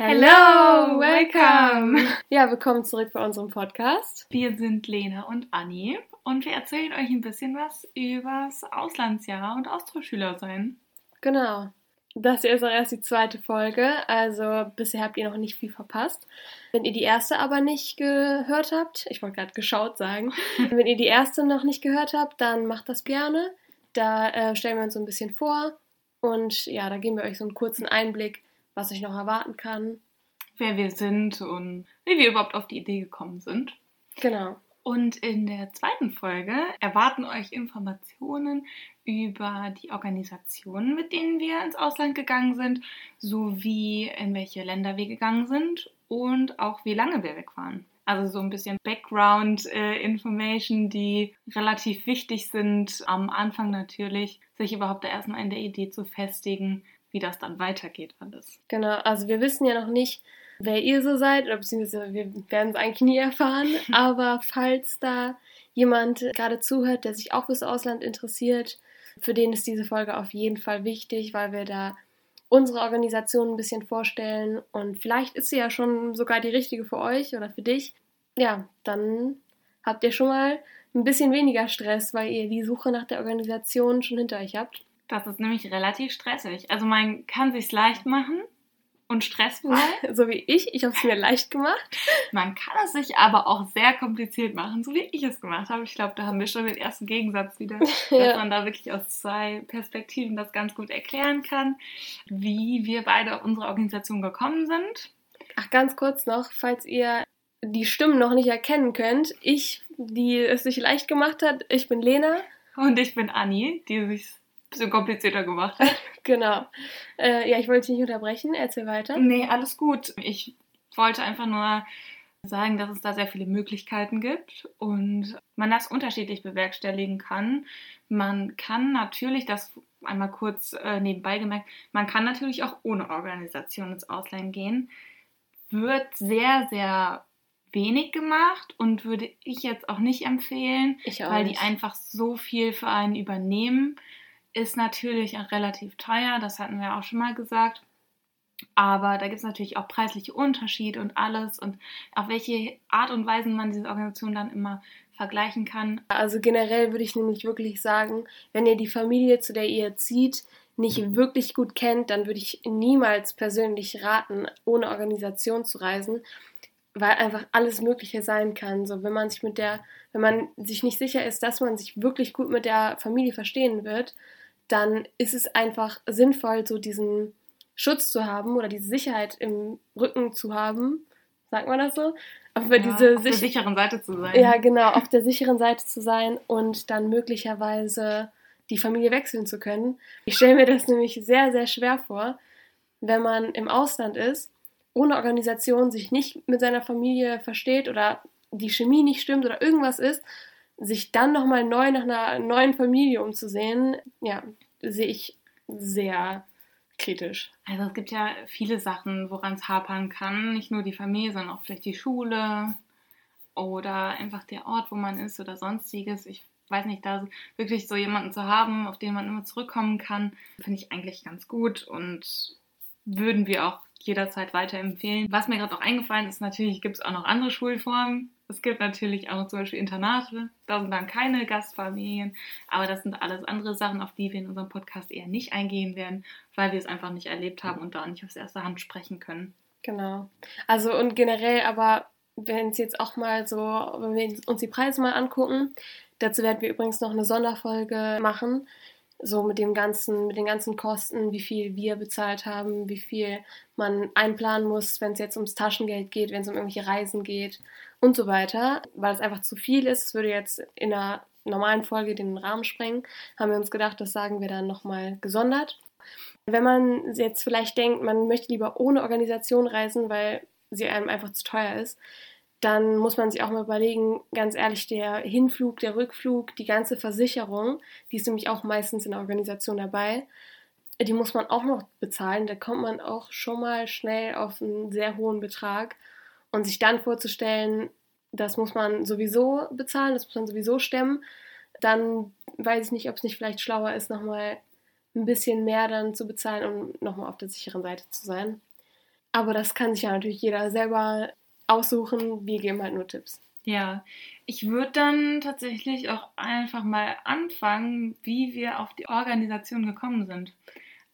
Hello, welcome! Ja, willkommen zurück bei unserem Podcast. Wir sind Lena und Anni und wir erzählen euch ein bisschen was übers Auslandsjahr und Austauschschüler sein. Genau. Das hier ist auch erst die zweite Folge, also bisher habt ihr noch nicht viel verpasst. Wenn ihr die erste aber nicht gehört habt, ich wollte gerade geschaut sagen, wenn ihr die erste noch nicht gehört habt, dann macht das gerne. Da äh, stellen wir uns so ein bisschen vor und ja, da geben wir euch so einen kurzen Einblick was ich noch erwarten kann. Wer wir sind und wie wir überhaupt auf die Idee gekommen sind. Genau. Und in der zweiten Folge erwarten euch Informationen über die Organisationen, mit denen wir ins Ausland gegangen sind, sowie in welche Länder wir gegangen sind und auch wie lange wir weg waren. Also so ein bisschen Background-Information, äh, die relativ wichtig sind am Anfang natürlich, sich überhaupt erstmal in der Idee zu festigen, wie das dann weitergeht alles. Genau, also wir wissen ja noch nicht, wer ihr so seid, oder beziehungsweise wir werden es eigentlich nie erfahren, aber falls da jemand gerade zuhört, der sich auch fürs Ausland interessiert, für den ist diese Folge auf jeden Fall wichtig, weil wir da unsere Organisation ein bisschen vorstellen und vielleicht ist sie ja schon sogar die richtige für euch oder für dich. Ja, dann habt ihr schon mal ein bisschen weniger Stress, weil ihr die Suche nach der Organisation schon hinter euch habt. Das ist nämlich relativ stressig. Also man kann sich's leicht machen und stressfrei. so wie ich. Ich habe es mir leicht gemacht. Man kann es sich aber auch sehr kompliziert machen, so wie ich es gemacht habe. Ich glaube, da haben wir schon den ersten Gegensatz wieder, ja. dass man da wirklich aus zwei Perspektiven das ganz gut erklären kann, wie wir beide auf unsere Organisation gekommen sind. Ach, ganz kurz noch, falls ihr die Stimmen noch nicht erkennen könnt. Ich, die es sich leicht gemacht hat, ich bin Lena. Und ich bin Anni, die sich bisschen komplizierter gemacht hat. genau. Äh, ja, ich wollte dich nicht unterbrechen. Erzähl weiter. Nee, alles gut. Ich wollte einfach nur sagen, dass es da sehr viele Möglichkeiten gibt und man das unterschiedlich bewerkstelligen kann. Man kann natürlich, das einmal kurz äh, nebenbei gemerkt, man kann natürlich auch ohne Organisation ins Ausland gehen. Wird sehr, sehr wenig gemacht und würde ich jetzt auch nicht empfehlen, auch weil nicht. die einfach so viel für einen übernehmen ist natürlich auch relativ teuer, das hatten wir auch schon mal gesagt. Aber da gibt es natürlich auch preisliche Unterschiede und alles und auf welche Art und Weise man diese Organisation dann immer vergleichen kann. Also generell würde ich nämlich wirklich sagen, wenn ihr die Familie, zu der ihr zieht, nicht wirklich gut kennt, dann würde ich niemals persönlich raten, ohne Organisation zu reisen, weil einfach alles Mögliche sein kann. So, wenn man sich mit der, wenn man sich nicht sicher ist, dass man sich wirklich gut mit der Familie verstehen wird, dann ist es einfach sinnvoll, so diesen Schutz zu haben oder diese Sicherheit im Rücken zu haben. Sagt man das so? Aber ja, diese auf der sicheren Seite zu sein. Ja, genau, auf der sicheren Seite zu sein und dann möglicherweise die Familie wechseln zu können. Ich stelle mir das nämlich sehr, sehr schwer vor, wenn man im Ausland ist, ohne Organisation sich nicht mit seiner Familie versteht oder die Chemie nicht stimmt oder irgendwas ist sich dann nochmal neu nach einer neuen Familie umzusehen, ja, sehe ich sehr kritisch. Also es gibt ja viele Sachen, woran es hapern kann. Nicht nur die Familie, sondern auch vielleicht die Schule oder einfach der Ort, wo man ist oder sonstiges. Ich weiß nicht, da wirklich so jemanden zu haben, auf den man immer zurückkommen kann, finde ich eigentlich ganz gut und würden wir auch jederzeit weiterempfehlen. Was mir gerade auch eingefallen ist, natürlich gibt es auch noch andere Schulformen. Es gibt natürlich auch zum Beispiel Internate, da sind dann keine Gastfamilien, aber das sind alles andere Sachen, auf die wir in unserem Podcast eher nicht eingehen werden, weil wir es einfach nicht erlebt haben und da nicht aus erster Hand sprechen können. Genau. Also und generell aber, wenn es jetzt auch mal so, wenn wir uns die Preise mal angucken, dazu werden wir übrigens noch eine Sonderfolge machen, so mit dem ganzen, mit den ganzen Kosten, wie viel wir bezahlt haben, wie viel man einplanen muss, wenn es jetzt ums Taschengeld geht, wenn es um irgendwelche Reisen geht und so weiter, weil es einfach zu viel ist. Es würde jetzt in einer normalen Folge den Rahmen sprengen, haben wir uns gedacht, das sagen wir dann nochmal gesondert. Wenn man jetzt vielleicht denkt, man möchte lieber ohne Organisation reisen, weil sie einem einfach zu teuer ist, dann muss man sich auch mal überlegen, ganz ehrlich, der Hinflug, der Rückflug, die ganze Versicherung, die ist nämlich auch meistens in der Organisation dabei, die muss man auch noch bezahlen. Da kommt man auch schon mal schnell auf einen sehr hohen Betrag. Und sich dann vorzustellen, das muss man sowieso bezahlen, das muss man sowieso stemmen, dann weiß ich nicht, ob es nicht vielleicht schlauer ist, nochmal ein bisschen mehr dann zu bezahlen, um nochmal auf der sicheren Seite zu sein. Aber das kann sich ja natürlich jeder selber aussuchen. Wir geben halt nur Tipps. Ja, ich würde dann tatsächlich auch einfach mal anfangen, wie wir auf die Organisation gekommen sind.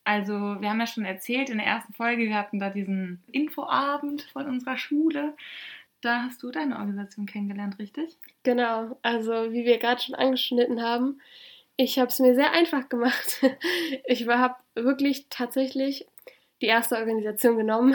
Also, wir haben ja schon erzählt in der ersten Folge, wir hatten da diesen Infoabend von unserer Schule. Da hast du deine Organisation kennengelernt, richtig? Genau, also wie wir gerade schon angeschnitten haben, ich habe es mir sehr einfach gemacht. Ich habe wirklich tatsächlich die erste Organisation genommen,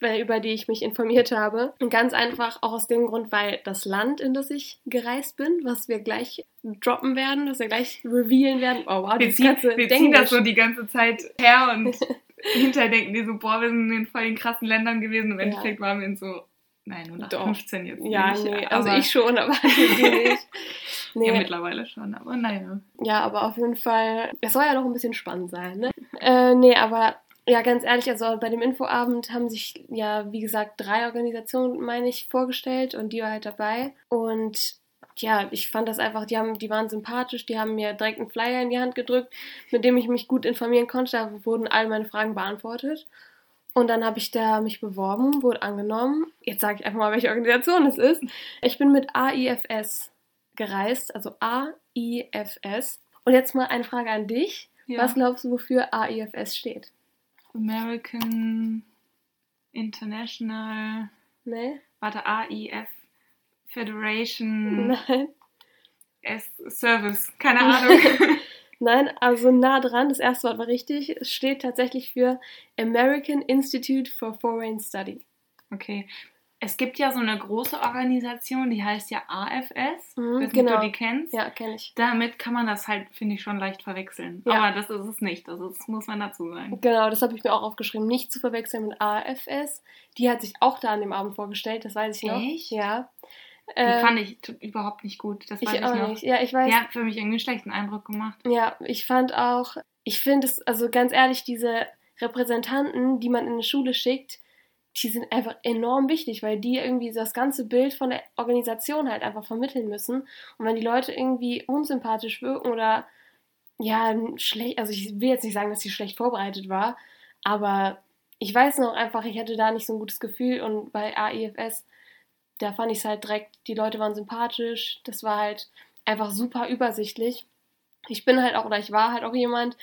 über die ich mich informiert habe. Und ganz einfach auch aus dem Grund, weil das Land, in das ich gereist bin, was wir gleich droppen werden, was wir gleich revealen werden. Oh wow, wir, ziehen, wir ziehen das so die ganze Zeit her und hinterher denken die so, boah, wir sind in voll den krassen Ländern gewesen. Im Endeffekt ja. waren wir in so, nein, 115 jetzt Ja, nicht, nee, also ich schon, aber die nicht. Nee. Ja, mittlerweile schon, aber naja. Ja, aber auf jeden Fall, es soll ja noch ein bisschen spannend sein, ne? Äh, nee, aber ja, ganz ehrlich, also bei dem Infoabend haben sich ja, wie gesagt, drei Organisationen, meine ich, vorgestellt und die war halt dabei. Und ja, ich fand das einfach, die haben, die waren sympathisch, die haben mir direkt einen Flyer in die Hand gedrückt, mit dem ich mich gut informieren konnte. Da wurden all meine Fragen beantwortet. Und dann habe ich da mich beworben, wurde angenommen. Jetzt sage ich einfach mal, welche Organisation es ist. Ich bin mit AIFS gereist, also AIFS. Und jetzt mal eine Frage an dich. Ja. Was glaubst du, wofür AIFS steht? American International. Nee. Warte, AIF Federation. Nein. S Service. Keine Ahnung. Nein, also nah dran. Das erste Wort war richtig. Es steht tatsächlich für American Institute for Foreign Study. Okay. Es gibt ja so eine große Organisation, die heißt ja AFS. Mhm, Wissen genau. du die kennst? Ja, kenne ich. Damit kann man das halt, finde ich, schon leicht verwechseln. Ja. Aber das ist es nicht. Das ist, muss man dazu sagen. Genau, das habe ich mir auch aufgeschrieben. Nicht zu verwechseln mit AFS. Die hat sich auch da an dem Abend vorgestellt, das weiß ich noch. Echt? Ja. Die ähm, fand ich überhaupt nicht gut. Das weiß ich, ich auch noch. nicht. Ja, ich weiß. Die hat für mich irgendwie einen schlechten Eindruck gemacht. Ja, ich fand auch, ich finde es, also ganz ehrlich, diese Repräsentanten, die man in eine Schule schickt, die sind einfach enorm wichtig, weil die irgendwie das ganze Bild von der Organisation halt einfach vermitteln müssen. Und wenn die Leute irgendwie unsympathisch wirken oder ja, schlecht, also ich will jetzt nicht sagen, dass sie schlecht vorbereitet war, aber ich weiß noch einfach, ich hatte da nicht so ein gutes Gefühl und bei AEFS, da fand ich es halt direkt, die Leute waren sympathisch, das war halt einfach super übersichtlich. Ich bin halt auch, oder ich war halt auch jemand,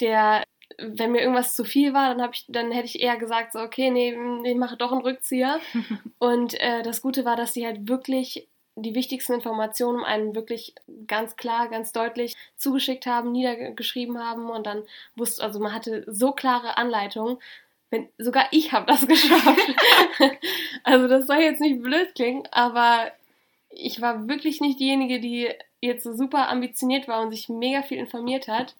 der wenn mir irgendwas zu viel war, dann, ich, dann hätte ich eher gesagt, so, okay, nee, ich mache doch einen Rückzieher. und äh, das Gute war, dass sie halt wirklich die wichtigsten Informationen einem wirklich ganz klar, ganz deutlich zugeschickt haben, niedergeschrieben haben und dann wusste, also man hatte so klare Anleitungen, wenn, sogar ich habe das geschafft. also das soll jetzt nicht blöd klingen, aber ich war wirklich nicht diejenige, die jetzt so super ambitioniert war und sich mega viel informiert hat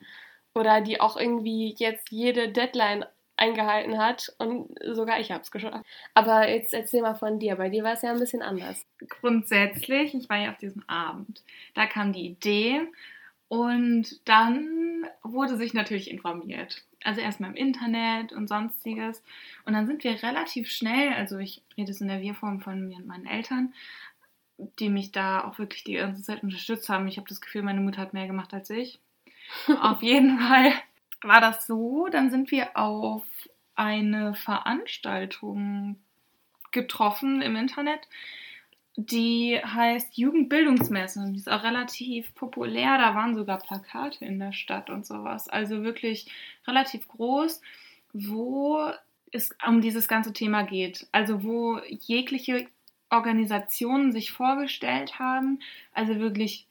oder die auch irgendwie jetzt jede Deadline eingehalten hat und sogar ich habe es geschafft. Aber jetzt erzähl mal von dir. Bei dir war es ja ein bisschen anders. Grundsätzlich, ich war ja auf diesem Abend. Da kam die Idee und dann wurde sich natürlich informiert. Also erstmal im Internet und sonstiges. Und dann sind wir relativ schnell, also ich rede es in der Wir-Form von mir und meinen Eltern, die mich da auch wirklich die ganze Zeit unterstützt haben. Ich habe das Gefühl, meine Mutter hat mehr gemacht als ich. Auf jeden Fall war das so. Dann sind wir auf eine Veranstaltung getroffen im Internet, die heißt Jugendbildungsmesse. Die ist auch relativ populär. Da waren sogar Plakate in der Stadt und sowas. Also wirklich relativ groß, wo es um dieses ganze Thema geht. Also wo jegliche Organisationen sich vorgestellt haben. Also wirklich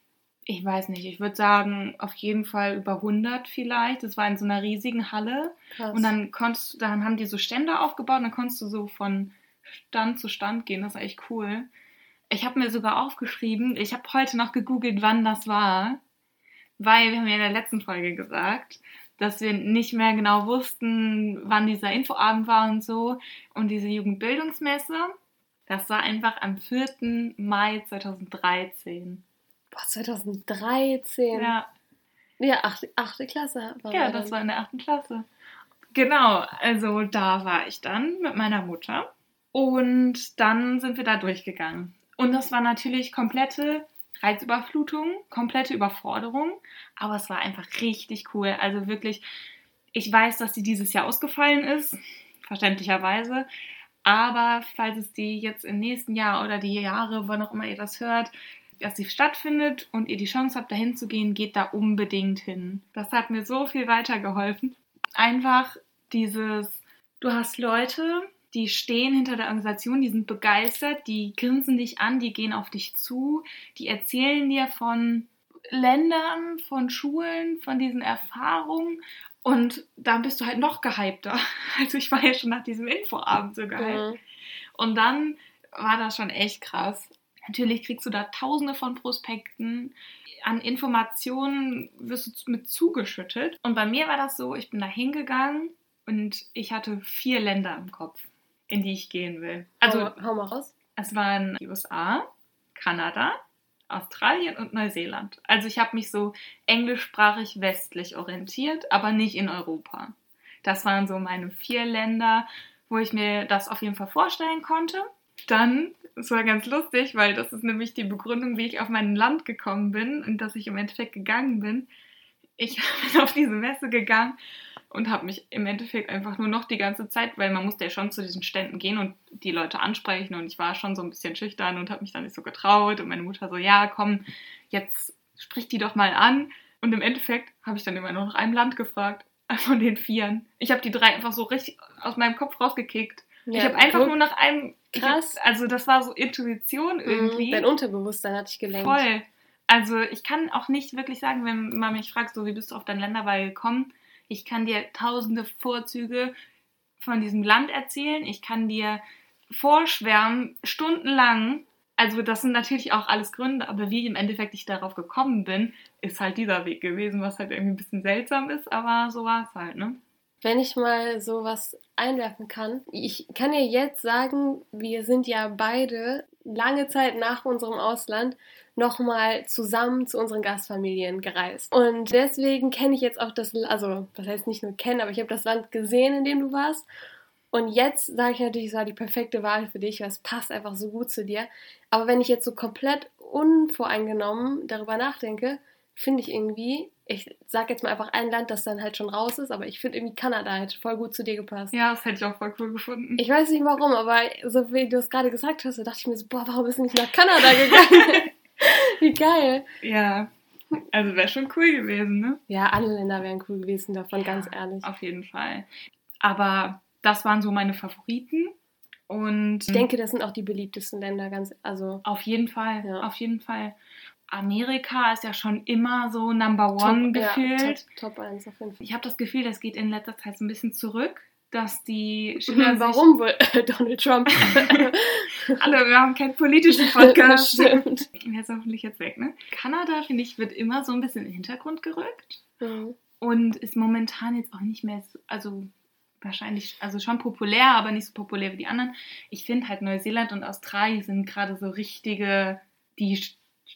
ich weiß nicht, ich würde sagen, auf jeden Fall über 100 vielleicht. Das war in so einer riesigen Halle. Krass. Und dann konntest du, dann haben die so Stände aufgebaut und dann konntest du so von Stand zu Stand gehen. Das war echt cool. Ich habe mir sogar aufgeschrieben, ich habe heute noch gegoogelt, wann das war, weil wir haben ja in der letzten Folge gesagt, dass wir nicht mehr genau wussten, wann dieser Infoabend war und so. Und diese Jugendbildungsmesse, das war einfach am 4. Mai 2013. Boah, 2013. Ja. Ja, achte, achte Klasse war Ja, das war in der achten Klasse. Genau, also da war ich dann mit meiner Mutter und dann sind wir da durchgegangen. Und das war natürlich komplette Reizüberflutung, komplette Überforderung, aber es war einfach richtig cool. Also wirklich, ich weiß, dass sie dieses Jahr ausgefallen ist, verständlicherweise, Aber falls es die jetzt im nächsten Jahr oder die Jahre, wann auch immer ihr das hört, dass sie stattfindet und ihr die Chance habt, dahin zu gehen, geht da unbedingt hin. Das hat mir so viel weitergeholfen. Einfach dieses, du hast Leute, die stehen hinter der Organisation, die sind begeistert, die grinsen dich an, die gehen auf dich zu, die erzählen dir von Ländern, von Schulen, von diesen Erfahrungen und dann bist du halt noch gehypter. Also ich war ja schon nach diesem Infoabend so gehypt. Mhm. Und dann war das schon echt krass. Natürlich kriegst du da tausende von Prospekten. An Informationen wirst du mit zugeschüttet. Und bei mir war das so, ich bin da hingegangen und ich hatte vier Länder im Kopf, in die ich gehen will. Also, hau, hau mal raus. Es waren die USA, Kanada, Australien und Neuseeland. Also ich habe mich so englischsprachig westlich orientiert, aber nicht in Europa. Das waren so meine vier Länder, wo ich mir das auf jeden Fall vorstellen konnte. Dann, es war ganz lustig, weil das ist nämlich die Begründung, wie ich auf mein Land gekommen bin und dass ich im Endeffekt gegangen bin. Ich bin auf diese Messe gegangen und habe mich im Endeffekt einfach nur noch die ganze Zeit, weil man musste ja schon zu diesen Ständen gehen und die Leute ansprechen und ich war schon so ein bisschen schüchtern und habe mich dann nicht so getraut und meine Mutter so, ja, komm, jetzt sprich die doch mal an und im Endeffekt habe ich dann immer nur nach einem Land gefragt von den Vieren. Ich habe die drei einfach so richtig aus meinem Kopf rausgekickt. Ja, ich habe einfach nur nach einem krass. Hab, also das war so Intuition mhm, irgendwie. Dein Unterbewusstsein hat dich gelenkt. Voll. Also ich kann auch nicht wirklich sagen, wenn man mich fragt, so wie bist du auf dein Länderwahl gekommen, ich kann dir tausende Vorzüge von diesem Land erzählen. Ich kann dir vorschwärmen, stundenlang. Also das sind natürlich auch alles Gründe, aber wie im Endeffekt ich darauf gekommen bin, ist halt dieser Weg gewesen, was halt irgendwie ein bisschen seltsam ist, aber so war es halt, ne? Wenn ich mal sowas einwerfen kann. Ich kann dir jetzt sagen, wir sind ja beide lange Zeit nach unserem Ausland nochmal zusammen zu unseren Gastfamilien gereist. Und deswegen kenne ich jetzt auch das, also das heißt nicht nur kennen, aber ich habe das Land gesehen, in dem du warst. Und jetzt sage ich natürlich, es war die perfekte Wahl für dich, weil es passt einfach so gut zu dir. Aber wenn ich jetzt so komplett unvoreingenommen darüber nachdenke, finde ich irgendwie, ich sage jetzt mal einfach ein Land, das dann halt schon raus ist, aber ich finde irgendwie Kanada halt voll gut zu dir gepasst. Ja, das hätte ich auch voll cool gefunden. Ich weiß nicht warum, aber so wie du es gerade gesagt hast, da dachte ich mir so, boah, warum bist du nicht nach Kanada gegangen? Wie geil. Ja. Also wäre schon cool gewesen, ne? Ja, alle Länder wären cool gewesen davon, ja, ganz ehrlich. Auf jeden Fall. Aber das waren so meine Favoriten. Und ich denke, das sind auch die beliebtesten Länder, ganz, also. Auf jeden Fall, ja. auf jeden Fall. Amerika ist ja schon immer so Number One top, gefühlt. Ja, top, top 1 auf jeden Fall. Ich habe das Gefühl, das geht in letzter Zeit so ein bisschen zurück dass die Schüler Warum wohl Donald Trump? Hallo, wir haben keinen politischen Podcast. Stimmt. Er ist hoffentlich jetzt weg, ne? Kanada, finde ich, wird immer so ein bisschen in den Hintergrund gerückt. Mhm. Und ist momentan jetzt auch nicht mehr so, also wahrscheinlich, also schon populär, aber nicht so populär wie die anderen. Ich finde halt Neuseeland und Australien sind gerade so richtige, die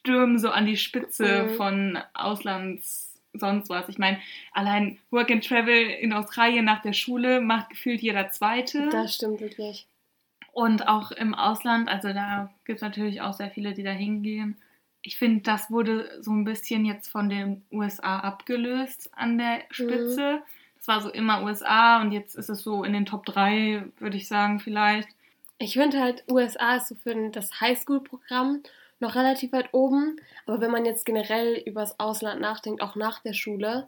stürmen so an die Spitze mhm. von Auslands sonst was. Ich meine, allein Work and Travel in Australien nach der Schule macht gefühlt jeder Zweite. Das stimmt wirklich. Und auch im Ausland, also da gibt es natürlich auch sehr viele, die da hingehen. Ich finde, das wurde so ein bisschen jetzt von den USA abgelöst an der Spitze. Mhm. Das war so immer USA und jetzt ist es so in den Top 3, würde ich sagen, vielleicht. Ich finde halt, USA ist so für das Highschool-Programm noch relativ weit oben. Aber wenn man jetzt generell übers Ausland nachdenkt, auch nach der Schule,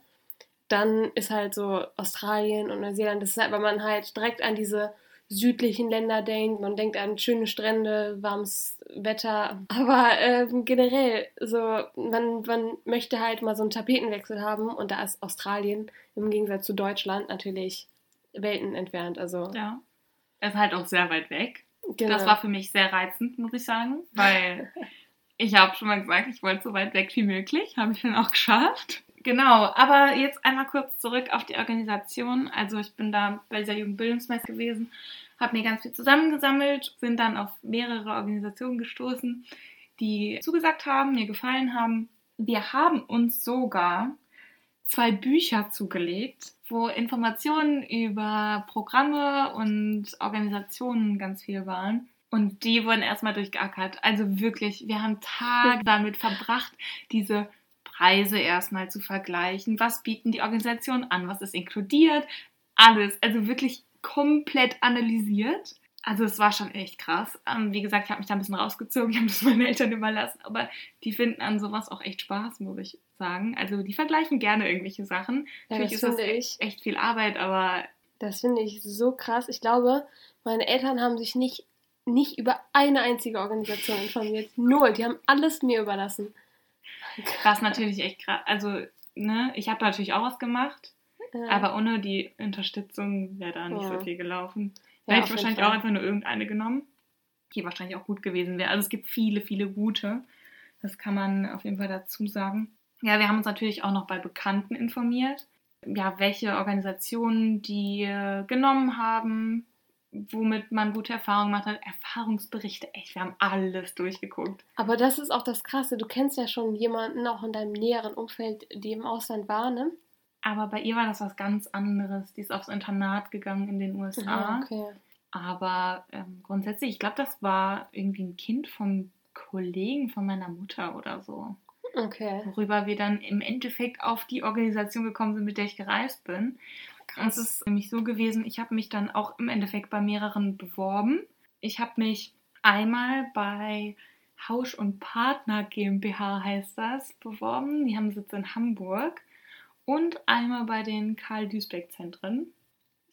dann ist halt so Australien und Neuseeland, das ist halt, weil man halt direkt an diese südlichen Länder denkt, man denkt an schöne Strände, warmes Wetter, aber ähm, generell, so, man, man möchte halt mal so einen Tapetenwechsel haben und da ist Australien im Gegensatz zu Deutschland natürlich Welten entfernt, also. Ja. Er ist halt auch sehr weit weg. Genau. Das war für mich sehr reizend, muss ich sagen, weil ich habe schon mal gesagt, ich wollte so weit weg wie möglich. Habe ich dann auch geschafft. Genau, aber jetzt einmal kurz zurück auf die Organisation. Also ich bin da bei dieser Jugendbildungsmesse gewesen, habe mir ganz viel zusammengesammelt, sind dann auf mehrere Organisationen gestoßen, die zugesagt haben, mir gefallen haben. Wir haben uns sogar zwei Bücher zugelegt, wo Informationen über Programme und Organisationen ganz viel waren. Und die wurden erstmal durchgeackert. Also wirklich, wir haben Tage damit verbracht, diese Preise erstmal zu vergleichen. Was bieten die Organisationen an? Was ist inkludiert? Alles. Also wirklich komplett analysiert. Also es war schon echt krass. Ähm, wie gesagt, ich habe mich da ein bisschen rausgezogen, ich habe das meinen Eltern überlassen, aber die finden an sowas auch echt Spaß, muss ich sagen. Also die vergleichen gerne irgendwelche Sachen. Ja, Natürlich das ist das ich. echt viel Arbeit, aber Das finde ich so krass. Ich glaube, meine Eltern haben sich nicht, nicht über eine einzige Organisation informiert. Null. Die haben alles mir überlassen. was natürlich echt krass. Also, ne, ich habe natürlich auch was gemacht, Ja. aber ohne die Unterstützung wäre da nicht Ja. so viel gelaufen. Ja, Da hätte auf ich wahrscheinlich auch einfach nur irgendeine genommen, die wahrscheinlich auch gut gewesen wäre. Also es gibt viele, viele gute. Das kann man auf jeden Fall dazu sagen. Ja, wir haben uns natürlich auch noch bei Bekannten informiert. Ja, welche Organisationen die äh, genommen haben, womit man gute Erfahrungen gemacht hat. Erfahrungsberichte, echt, wir haben alles durchgeguckt. Aber das ist auch das Krasse. Du kennst ja schon jemanden, auch in deinem näheren Umfeld, die im Ausland war, ne? Aber bei ihr war das was ganz anderes. Die ist aufs Internat gegangen in den USA. Ah, okay. Aber ähm, grundsätzlich, ich glaube, das war irgendwie ein Kind vom Kollegen von meiner Mutter oder so. Okay. Worüber wir dann im Endeffekt auf die Organisation gekommen sind, mit der ich gereist bin. Es ist nämlich so gewesen, ich habe mich dann auch im Endeffekt bei mehreren beworben. Ich habe mich einmal bei Hausch und Partner GmbH heißt das, beworben. Die haben Sitz in Hamburg. Und einmal bei den Karl-Duisbeck-Zentren.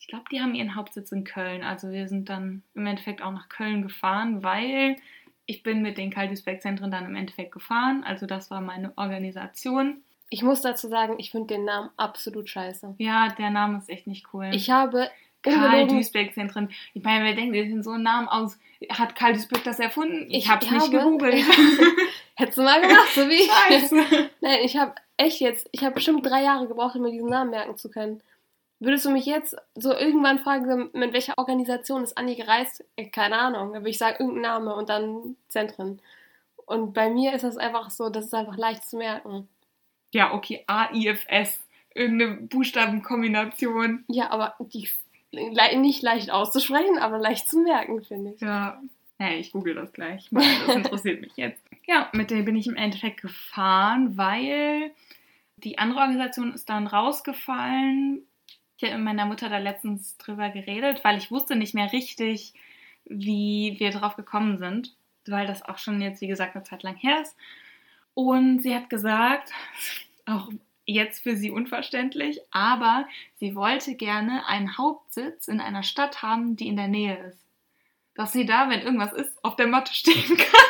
Ich glaube, die haben ihren Hauptsitz in Köln. Also wir sind dann im Endeffekt auch nach Köln gefahren, weil ich bin mit den Karl-Duisbeck-Zentren dann im Endeffekt gefahren. Also das war meine Organisation. Ich muss dazu sagen, ich finde den Namen absolut scheiße. Ja, der Name ist echt nicht cool. Ich habe Karl ungelogen- Duisbeck-Zentren. Ich meine, wer denkt, den so einen Namen aus? Hat Karl Duisbeck das erfunden? Ich, Ich hab's nicht habe- gegoogelt. Hättest du mal gemacht, so wie ich. Scheiße. Nein, ich habe echt jetzt, ich habe bestimmt drei Jahre gebraucht, um mir diesen Namen merken zu können. Würdest du mich jetzt so irgendwann fragen, mit welcher Organisation ist Anni gereist? Keine Ahnung. Dann würde ich sagen, irgendein Name und dann Zentren. Und bei mir ist das einfach so, das ist einfach leicht zu merken. Ja, okay, AIFS. Irgendeine Buchstabenkombination. Ja, aber die ist le nicht leicht auszusprechen, aber leicht zu merken, finde ich. Ja. Hey, ich google das gleich mal. Das interessiert mich jetzt. Ja, mit der bin ich im Endeffekt gefahren, weil die andere Organisation ist dann rausgefallen. Ich habe mit meiner Mutter da letztens drüber geredet, weil ich wusste nicht mehr richtig, wie wir drauf gekommen sind, weil das auch schon jetzt, wie gesagt, eine Zeit lang her ist. Und sie hat gesagt, auch jetzt für sie unverständlich, aber sie wollte gerne einen Hauptsitz in einer Stadt haben, die in der Nähe ist. Dass sie da, wenn irgendwas ist, auf der Matte stehen kann.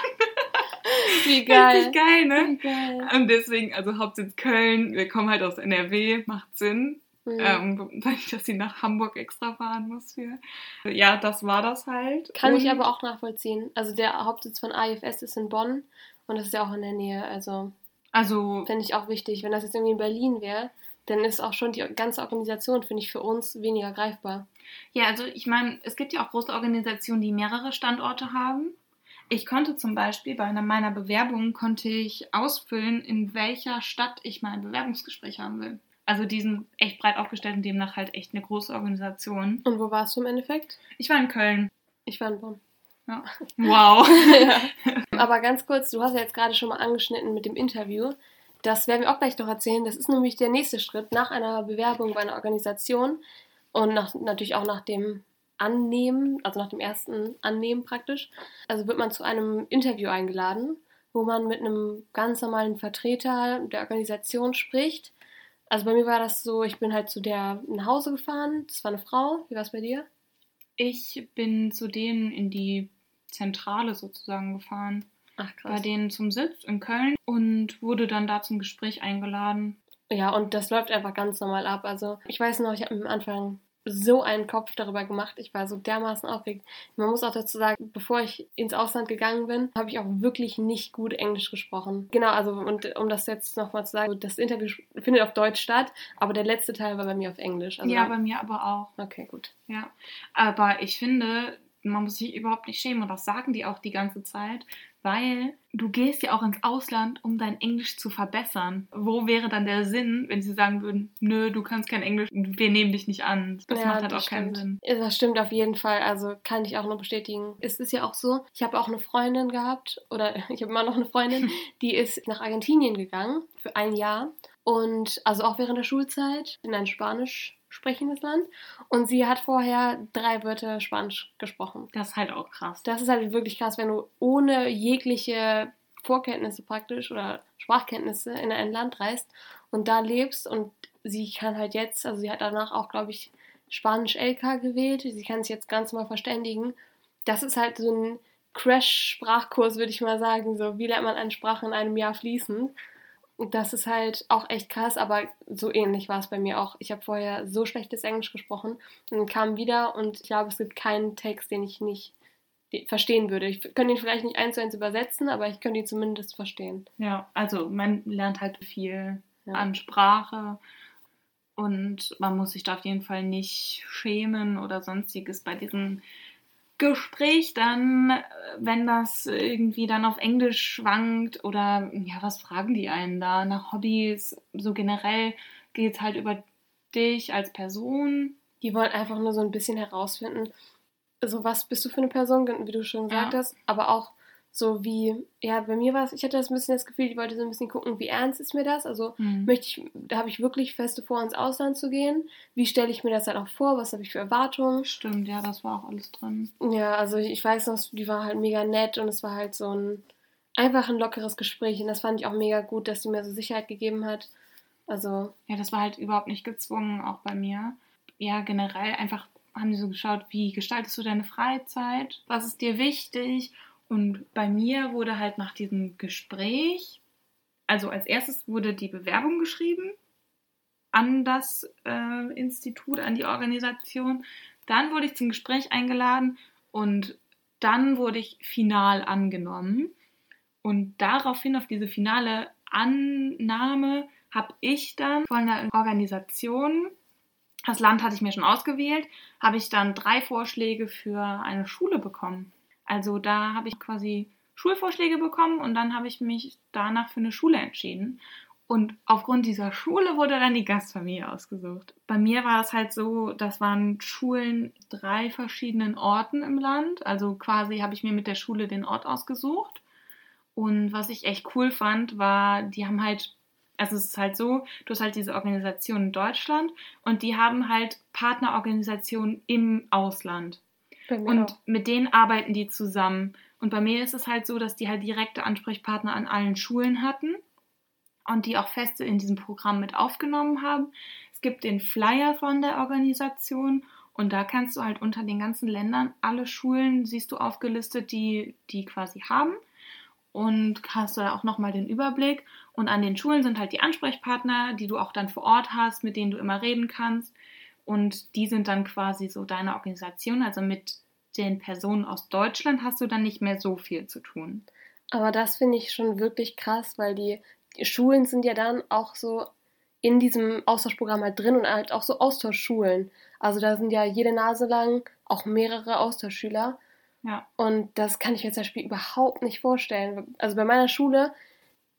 Wie geil. Richtig geil, ne? Wie geil. Und deswegen, also Hauptsitz Köln, wir kommen halt aus NRW, macht Sinn. Mhm. Ähm, dass sie nach Hamburg extra fahren muss für. Ja, das war das halt. Kann ich Und- aber auch nachvollziehen. Also der Hauptsitz von AIFS ist in Bonn und das ist ja auch in der Nähe. Also Also, Fände ich auch wichtig. Wenn das jetzt irgendwie in Berlin wäre, dann ist auch schon die ganze Organisation, finde ich, für uns weniger greifbar. ja, also ich meine, es gibt ja auch große Organisationen, die mehrere Standorte haben. Ich konnte zum Beispiel bei einer meiner Bewerbungen konnte ich ausfüllen, in welcher Stadt ich mein Bewerbungsgespräch haben will. Also die sind echt breit aufgestellt und demnach halt echt eine große Organisation. Und wo warst du im Endeffekt? Ich war in Köln. Ich war in Bonn. Wow. Aber ganz kurz, du hast ja jetzt gerade schon mal angeschnitten mit dem Interview. Das werden wir auch gleich noch erzählen. Das ist nämlich der nächste Schritt nach einer Bewerbung bei einer Organisation und nach, natürlich auch nach dem Annehmen, also nach dem ersten Annehmen praktisch. Also wird man zu einem Interview eingeladen, wo man mit einem ganz normalen Vertreter der Organisation spricht. Also bei mir war das so, ich bin halt zu der nach Hause gefahren. Das war eine Frau. Wie war es bei dir? Ich bin zu denen in die Zentrale sozusagen gefahren. Ach Bei denen zum Sitz in Köln und wurde dann da zum Gespräch eingeladen. Ja, und das läuft einfach ganz normal ab. Also ich weiß noch, ich habe am Anfang so einen Kopf darüber gemacht. Ich war so dermaßen aufgeregt. Man muss auch dazu sagen, bevor ich ins Ausland gegangen bin, habe ich auch wirklich nicht gut Englisch gesprochen. Genau, also und um das jetzt nochmal zu sagen, das Interview findet auf Deutsch statt, aber der letzte Teil war bei mir auf Englisch. Also, ja, bei mir aber auch. okay, gut. Ja. Aber ich finde, man muss sich überhaupt nicht schämen und das sagen die auch die ganze Zeit, weil du gehst ja auch ins Ausland, um dein Englisch zu verbessern. Wo wäre dann der Sinn, wenn sie sagen würden, nö, du kannst kein Englisch, wir nehmen dich nicht an. Das Ja, macht halt das auch keinen stimmt. Sinn. Ja, Das stimmt auf jeden Fall. Also kann ich auch nur bestätigen. Es ist ja auch so, ich habe auch eine Freundin gehabt, oder ich habe immer noch eine Freundin, die ist nach Argentinien gegangen für ein Jahr. Und also auch während der Schulzeit in ein sprechendes Land. Und sie hat vorher drei Wörter Spanisch gesprochen. Das ist halt auch krass. Das ist halt wirklich krass, wenn du ohne jegliche Vorkenntnisse praktisch oder Sprachkenntnisse in ein Land reist und da lebst und sie kann halt jetzt, also sie hat danach auch, glaube ich, Spanisch LK gewählt, sie kann sich jetzt ganz mal verständigen. Das ist halt so ein Crash-Sprachkurs, würde ich mal sagen, so wie lernt man eine Sprache in einem Jahr fließend. Das ist halt auch echt krass, aber so ähnlich war es bei mir auch. Ich habe vorher so schlechtes Englisch gesprochen und kam wieder und ich glaube, es gibt keinen Text, den ich nicht verstehen würde. Ich könnte ihn vielleicht nicht eins zu eins übersetzen, aber ich könnte ihn zumindest verstehen. Ja, also man lernt halt viel ja. an Sprache und man muss sich da auf jeden Fall nicht schämen oder sonstiges bei diesem Gespräch dann, wenn das irgendwie dann auf Englisch schwankt oder ja, was fragen die einen da nach Hobbys? So generell geht es halt über dich als Person. Die wollen einfach nur so ein bisschen herausfinden, so was bist du für eine Person, wie du schon gesagt ja. hast, aber auch so wie, ja, bei mir war es, ich hatte das ein bisschen das Gefühl, ich wollte so ein bisschen gucken, wie ernst ist mir das? Also mhm. möchte ich, da habe ich wirklich feste vor, ins Ausland zu gehen. Wie stelle ich mir das dann auch vor? Was habe ich für Erwartungen? Stimmt, ja, das war auch alles drin. Ja, also ich weiß noch, die war halt mega nett und es war halt so ein einfach ein lockeres Gespräch und das fand ich auch mega gut, dass sie mir so Sicherheit gegeben hat. Also. Ja, das war halt überhaupt nicht gezwungen, auch bei mir. Ja, generell einfach haben die so geschaut, wie gestaltest du deine Freizeit? Was ist dir wichtig? Und bei mir wurde halt nach diesem Gespräch, also als erstes wurde die Bewerbung geschrieben an das äh, Institut, an die Organisation. Dann wurde ich zum Gespräch eingeladen und dann wurde ich final angenommen. Und daraufhin, auf diese finale Annahme, habe ich dann von der Organisation, das Land hatte ich mir schon ausgewählt, habe ich dann drei Vorschläge für eine Schule bekommen. Also da habe ich quasi Schulvorschläge bekommen und dann habe ich mich danach für eine Schule entschieden. Und aufgrund dieser Schule wurde dann die Gastfamilie ausgesucht. Bei mir war es halt so, das waren Schulen drei verschiedenen Orten im Land. Also quasi habe ich mir mit der Schule den Ort ausgesucht. Und was ich echt cool fand, war, die haben halt, also es ist halt so, du hast halt diese Organisation in Deutschland und die haben halt Partnerorganisationen im Ausland und mit denen arbeiten die zusammen. Und bei mir ist es halt so, dass die halt direkte Ansprechpartner an allen Schulen hatten und die auch feste in diesem Programm mit aufgenommen haben. Es gibt den Flyer von der Organisation und da kannst du halt unter den ganzen Ländern alle Schulen siehst du aufgelistet, die die quasi haben und hast da auch nochmal den Überblick. Und an den Schulen sind halt die Ansprechpartner, die du auch dann vor Ort hast, mit denen du immer reden kannst. Und die sind dann quasi so deine Organisation. Also mit den Personen aus Deutschland hast du dann nicht mehr so viel zu tun. Aber das finde ich schon wirklich krass, weil die, die, Schulen sind ja dann auch so in diesem Austauschprogramm halt drin und halt auch so Austauschschulen. Also da sind ja jede Nase lang auch mehrere Austauschschüler. Ja. Und das kann ich mir zum Beispiel überhaupt nicht vorstellen. Also bei meiner Schule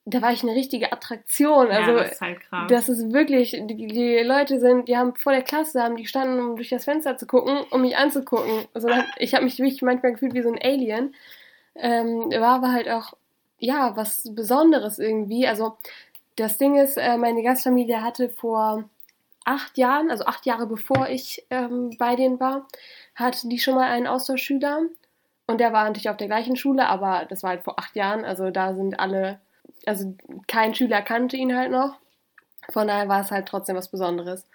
da war ich eine richtige Attraktion. Also ja, das ist halt krass. Das ist wirklich, die, die, Leute sind, die haben vor der Klasse, haben die gestanden, um durch das Fenster zu gucken, um mich anzugucken. Also ich habe mich wirklich manchmal gefühlt wie so ein Alien. Ähm, war aber halt auch, ja, was Besonderes irgendwie. Also das Ding ist, äh, meine Gastfamilie hatte vor acht Jahren, also acht Jahre bevor ich ähm, bei denen war, hatte die schon mal einen Austauschschüler. Und der war natürlich auf der gleichen Schule, aber das war halt vor acht Jahren. Also da sind alle also kein Schüler kannte ihn halt noch. Von daher war es halt trotzdem was Besonderes.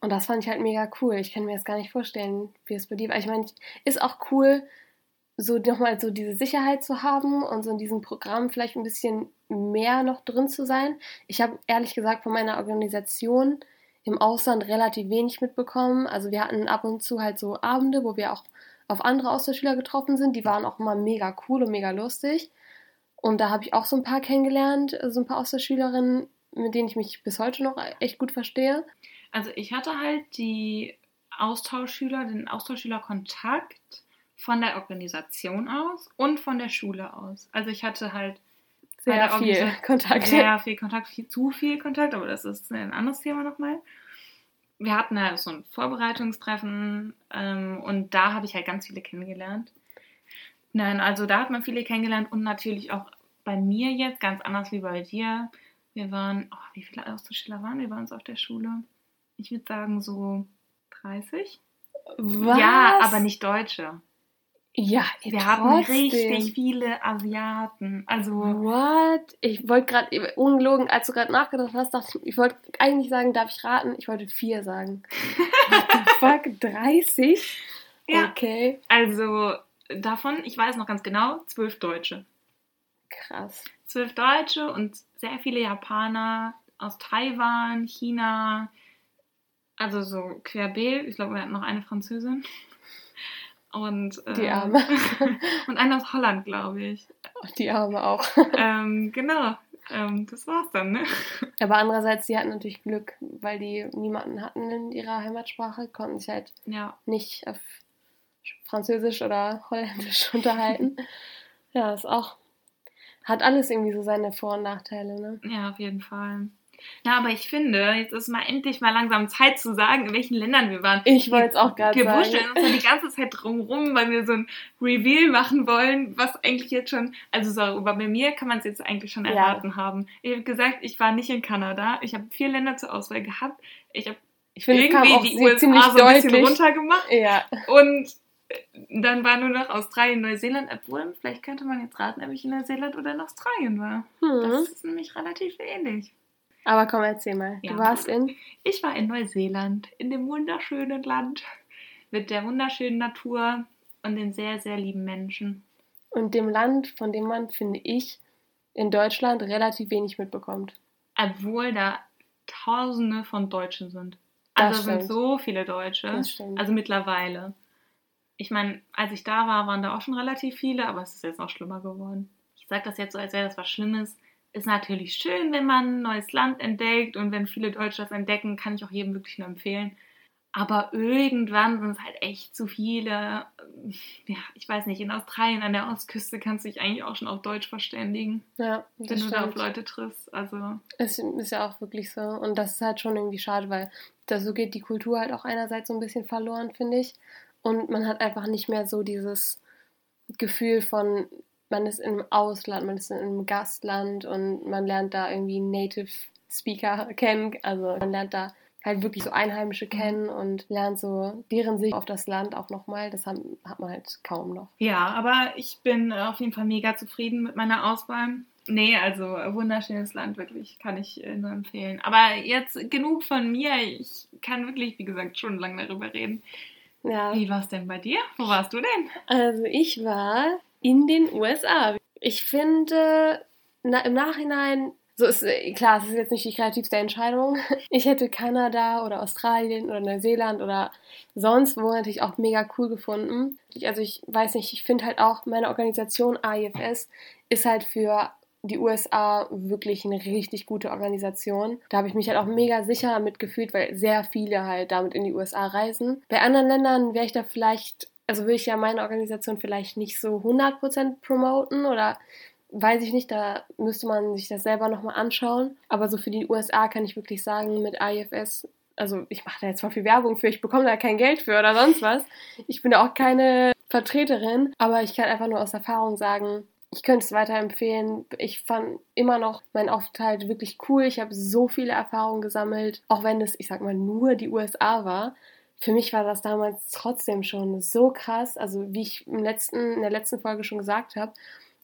Und das fand ich halt mega cool. Ich kann mir das gar nicht vorstellen, wie es bei dir war. Ich meine, ist auch cool, so nochmal so diese Sicherheit zu haben und so in diesem Programm vielleicht ein bisschen mehr noch drin zu sein. Ich habe ehrlich gesagt von meiner Organisation im Ausland relativ wenig mitbekommen. Also wir hatten ab und zu halt so Abende, wo wir auch auf andere Austauschschüler getroffen sind. Die waren auch immer mega cool und mega lustig. Und da habe ich auch so ein paar kennengelernt, so ein paar Austauschschülerinnen, mit denen ich mich bis heute noch echt gut verstehe. Also ich hatte halt die Austauschschüler, den Austauschschülerkontakt von der Organisation aus und von der Schule aus. Also ich hatte halt sehr viel Kontakt. Sehr viel Kontakt, viel, zu viel Kontakt, aber das ist ein anderes Thema nochmal. Wir hatten halt so ein Vorbereitungstreffen ähm, und da habe ich halt ganz viele kennengelernt. Nein, also da hat man viele kennengelernt und natürlich auch bei mir jetzt, ganz anders wie bei dir. Wir waren, oh, wie viele Austauschschüler waren wir bei uns auf der Schule? Ich würde sagen so 30? Was? Ja, aber nicht Deutsche. Ja, Wir haben richtig viele Asiaten. Also, What? Ich wollte gerade, ungelogen, als du gerade nachgedacht hast, dachte ich, ich wollte eigentlich sagen, darf ich raten? Ich wollte vier sagen. What the fuck? 30? ja. Okay, Also, davon, ich weiß noch ganz genau, zwölf Deutsche. krass. Zwölf Deutsche und sehr viele Japaner aus Taiwan, China, also so querbeet. Ich glaube, wir hatten noch eine Französin. Und, Die äh, Arme. und eine aus Holland, glaube ich. Die Arme auch. ähm, genau. Ähm, das war's dann, ne? Aber andererseits, die hatten natürlich Glück, weil die niemanden hatten in ihrer Heimatsprache, konnten sich halt Ja. nicht auf Französisch oder Holländisch unterhalten. ja, ist auch. Hat alles irgendwie so seine Vor- und Nachteile, ne? Ja, auf jeden Fall. Ja, aber ich finde, jetzt ist mal endlich mal langsam Zeit zu sagen, in welchen Ländern wir waren. Ich wollte es auch gerade Wir sagen. wuscheln uns ja die ganze Zeit drumrum, weil wir so ein Reveal machen wollen, was eigentlich jetzt schon, also so, aber bei mir kann man es jetzt eigentlich schon Ja. erraten haben. Ich habe gesagt, ich war nicht in Kanada. Ich habe vier Länder zur Auswahl gehabt. Ich habe Ich finde, irgendwie die USA so ein bisschen runtergemacht. Ja, Und dann war nur noch Australien, Neuseeland, obwohl, vielleicht könnte man jetzt raten, ob ich in Neuseeland oder in Australien war. hm. Das ist nämlich relativ ähnlich. aber komm, erzähl mal. Ja. Du warst in. Ich war in Neuseeland, in dem wunderschönen Land, mit der wunderschönen Natur und den sehr, sehr lieben Menschen. Und dem Land, von dem man, finde ich, in Deutschland relativ wenig mitbekommt. Obwohl da Tausende von Deutschen sind. Also es sind so viele Deutsche. Also mittlerweile. Ich meine, als ich da war, waren da auch schon relativ viele, aber es ist jetzt noch schlimmer geworden. Ich sage das jetzt so, als wäre das was Schlimmes. Ist natürlich schön, wenn man ein neues Land entdeckt und wenn viele Deutsche das entdecken, kann ich auch jedem wirklich nur empfehlen. Aber irgendwann sind es halt echt zu viele. Ja, ich weiß nicht, in Australien an der Ostküste kannst du dich eigentlich auch schon auf Deutsch verständigen, ja, wenn du da auf. Leute triffst. Also, Es ist ja auch wirklich so. Und das ist halt schon irgendwie schade, weil da so geht die Kultur halt auch einerseits so ein bisschen verloren, finde ich. Und man hat einfach nicht mehr so dieses Gefühl von, man ist im Ausland, man ist in einem Gastland und man lernt da irgendwie Native Speaker kennen. Also man lernt da halt wirklich so Einheimische kennen und lernt so deren Sicht auf das Land auch nochmal. Das hat, hat man halt kaum noch. Ja, aber ich bin äh, auf jeden Fall mega zufrieden mit meiner Auswahl. Nee, also äh, wunderschönes Land, wirklich, kann ich äh, nur empfehlen. Aber jetzt genug von mir. Ich kann wirklich, wie gesagt, schon lange darüber reden. Ja. Wie war es denn bei dir? Wo warst du denn? Also ich war in den USA. Ich finde, na, im Nachhinein, so ist äh, klar, es ist jetzt nicht die kreativste Entscheidung. Ich hätte Kanada oder Australien oder Neuseeland oder sonst wo natürlich auch mega cool gefunden. Ich, also ich weiß nicht, ich finde halt auch, meine Organisation AIFS ist halt für die USA wirklich eine richtig gute Organisation. Da habe ich mich halt auch mega sicher damit gefühlt, weil sehr viele halt damit in die USA reisen. Bei anderen Ländern wäre ich da vielleicht, also würde ich ja meine Organisation vielleicht nicht so 100% promoten oder weiß ich nicht, da müsste man sich das selber nochmal anschauen. Aber so für die USA kann ich wirklich sagen, mit IFS, also ich mache da jetzt zwar viel Werbung für, ich bekomme da kein Geld für oder sonst was. Ich bin da auch keine Vertreterin, aber ich kann einfach nur aus Erfahrung sagen, ich könnte es weiterempfehlen. Ich fand immer noch meinen Aufenthalt wirklich cool. Ich habe so viele Erfahrungen gesammelt, auch wenn es, ich sag mal, nur die USA war. Für mich war das damals trotzdem schon so krass. Also wie ich im letzten, in der letzten Folge schon gesagt habe,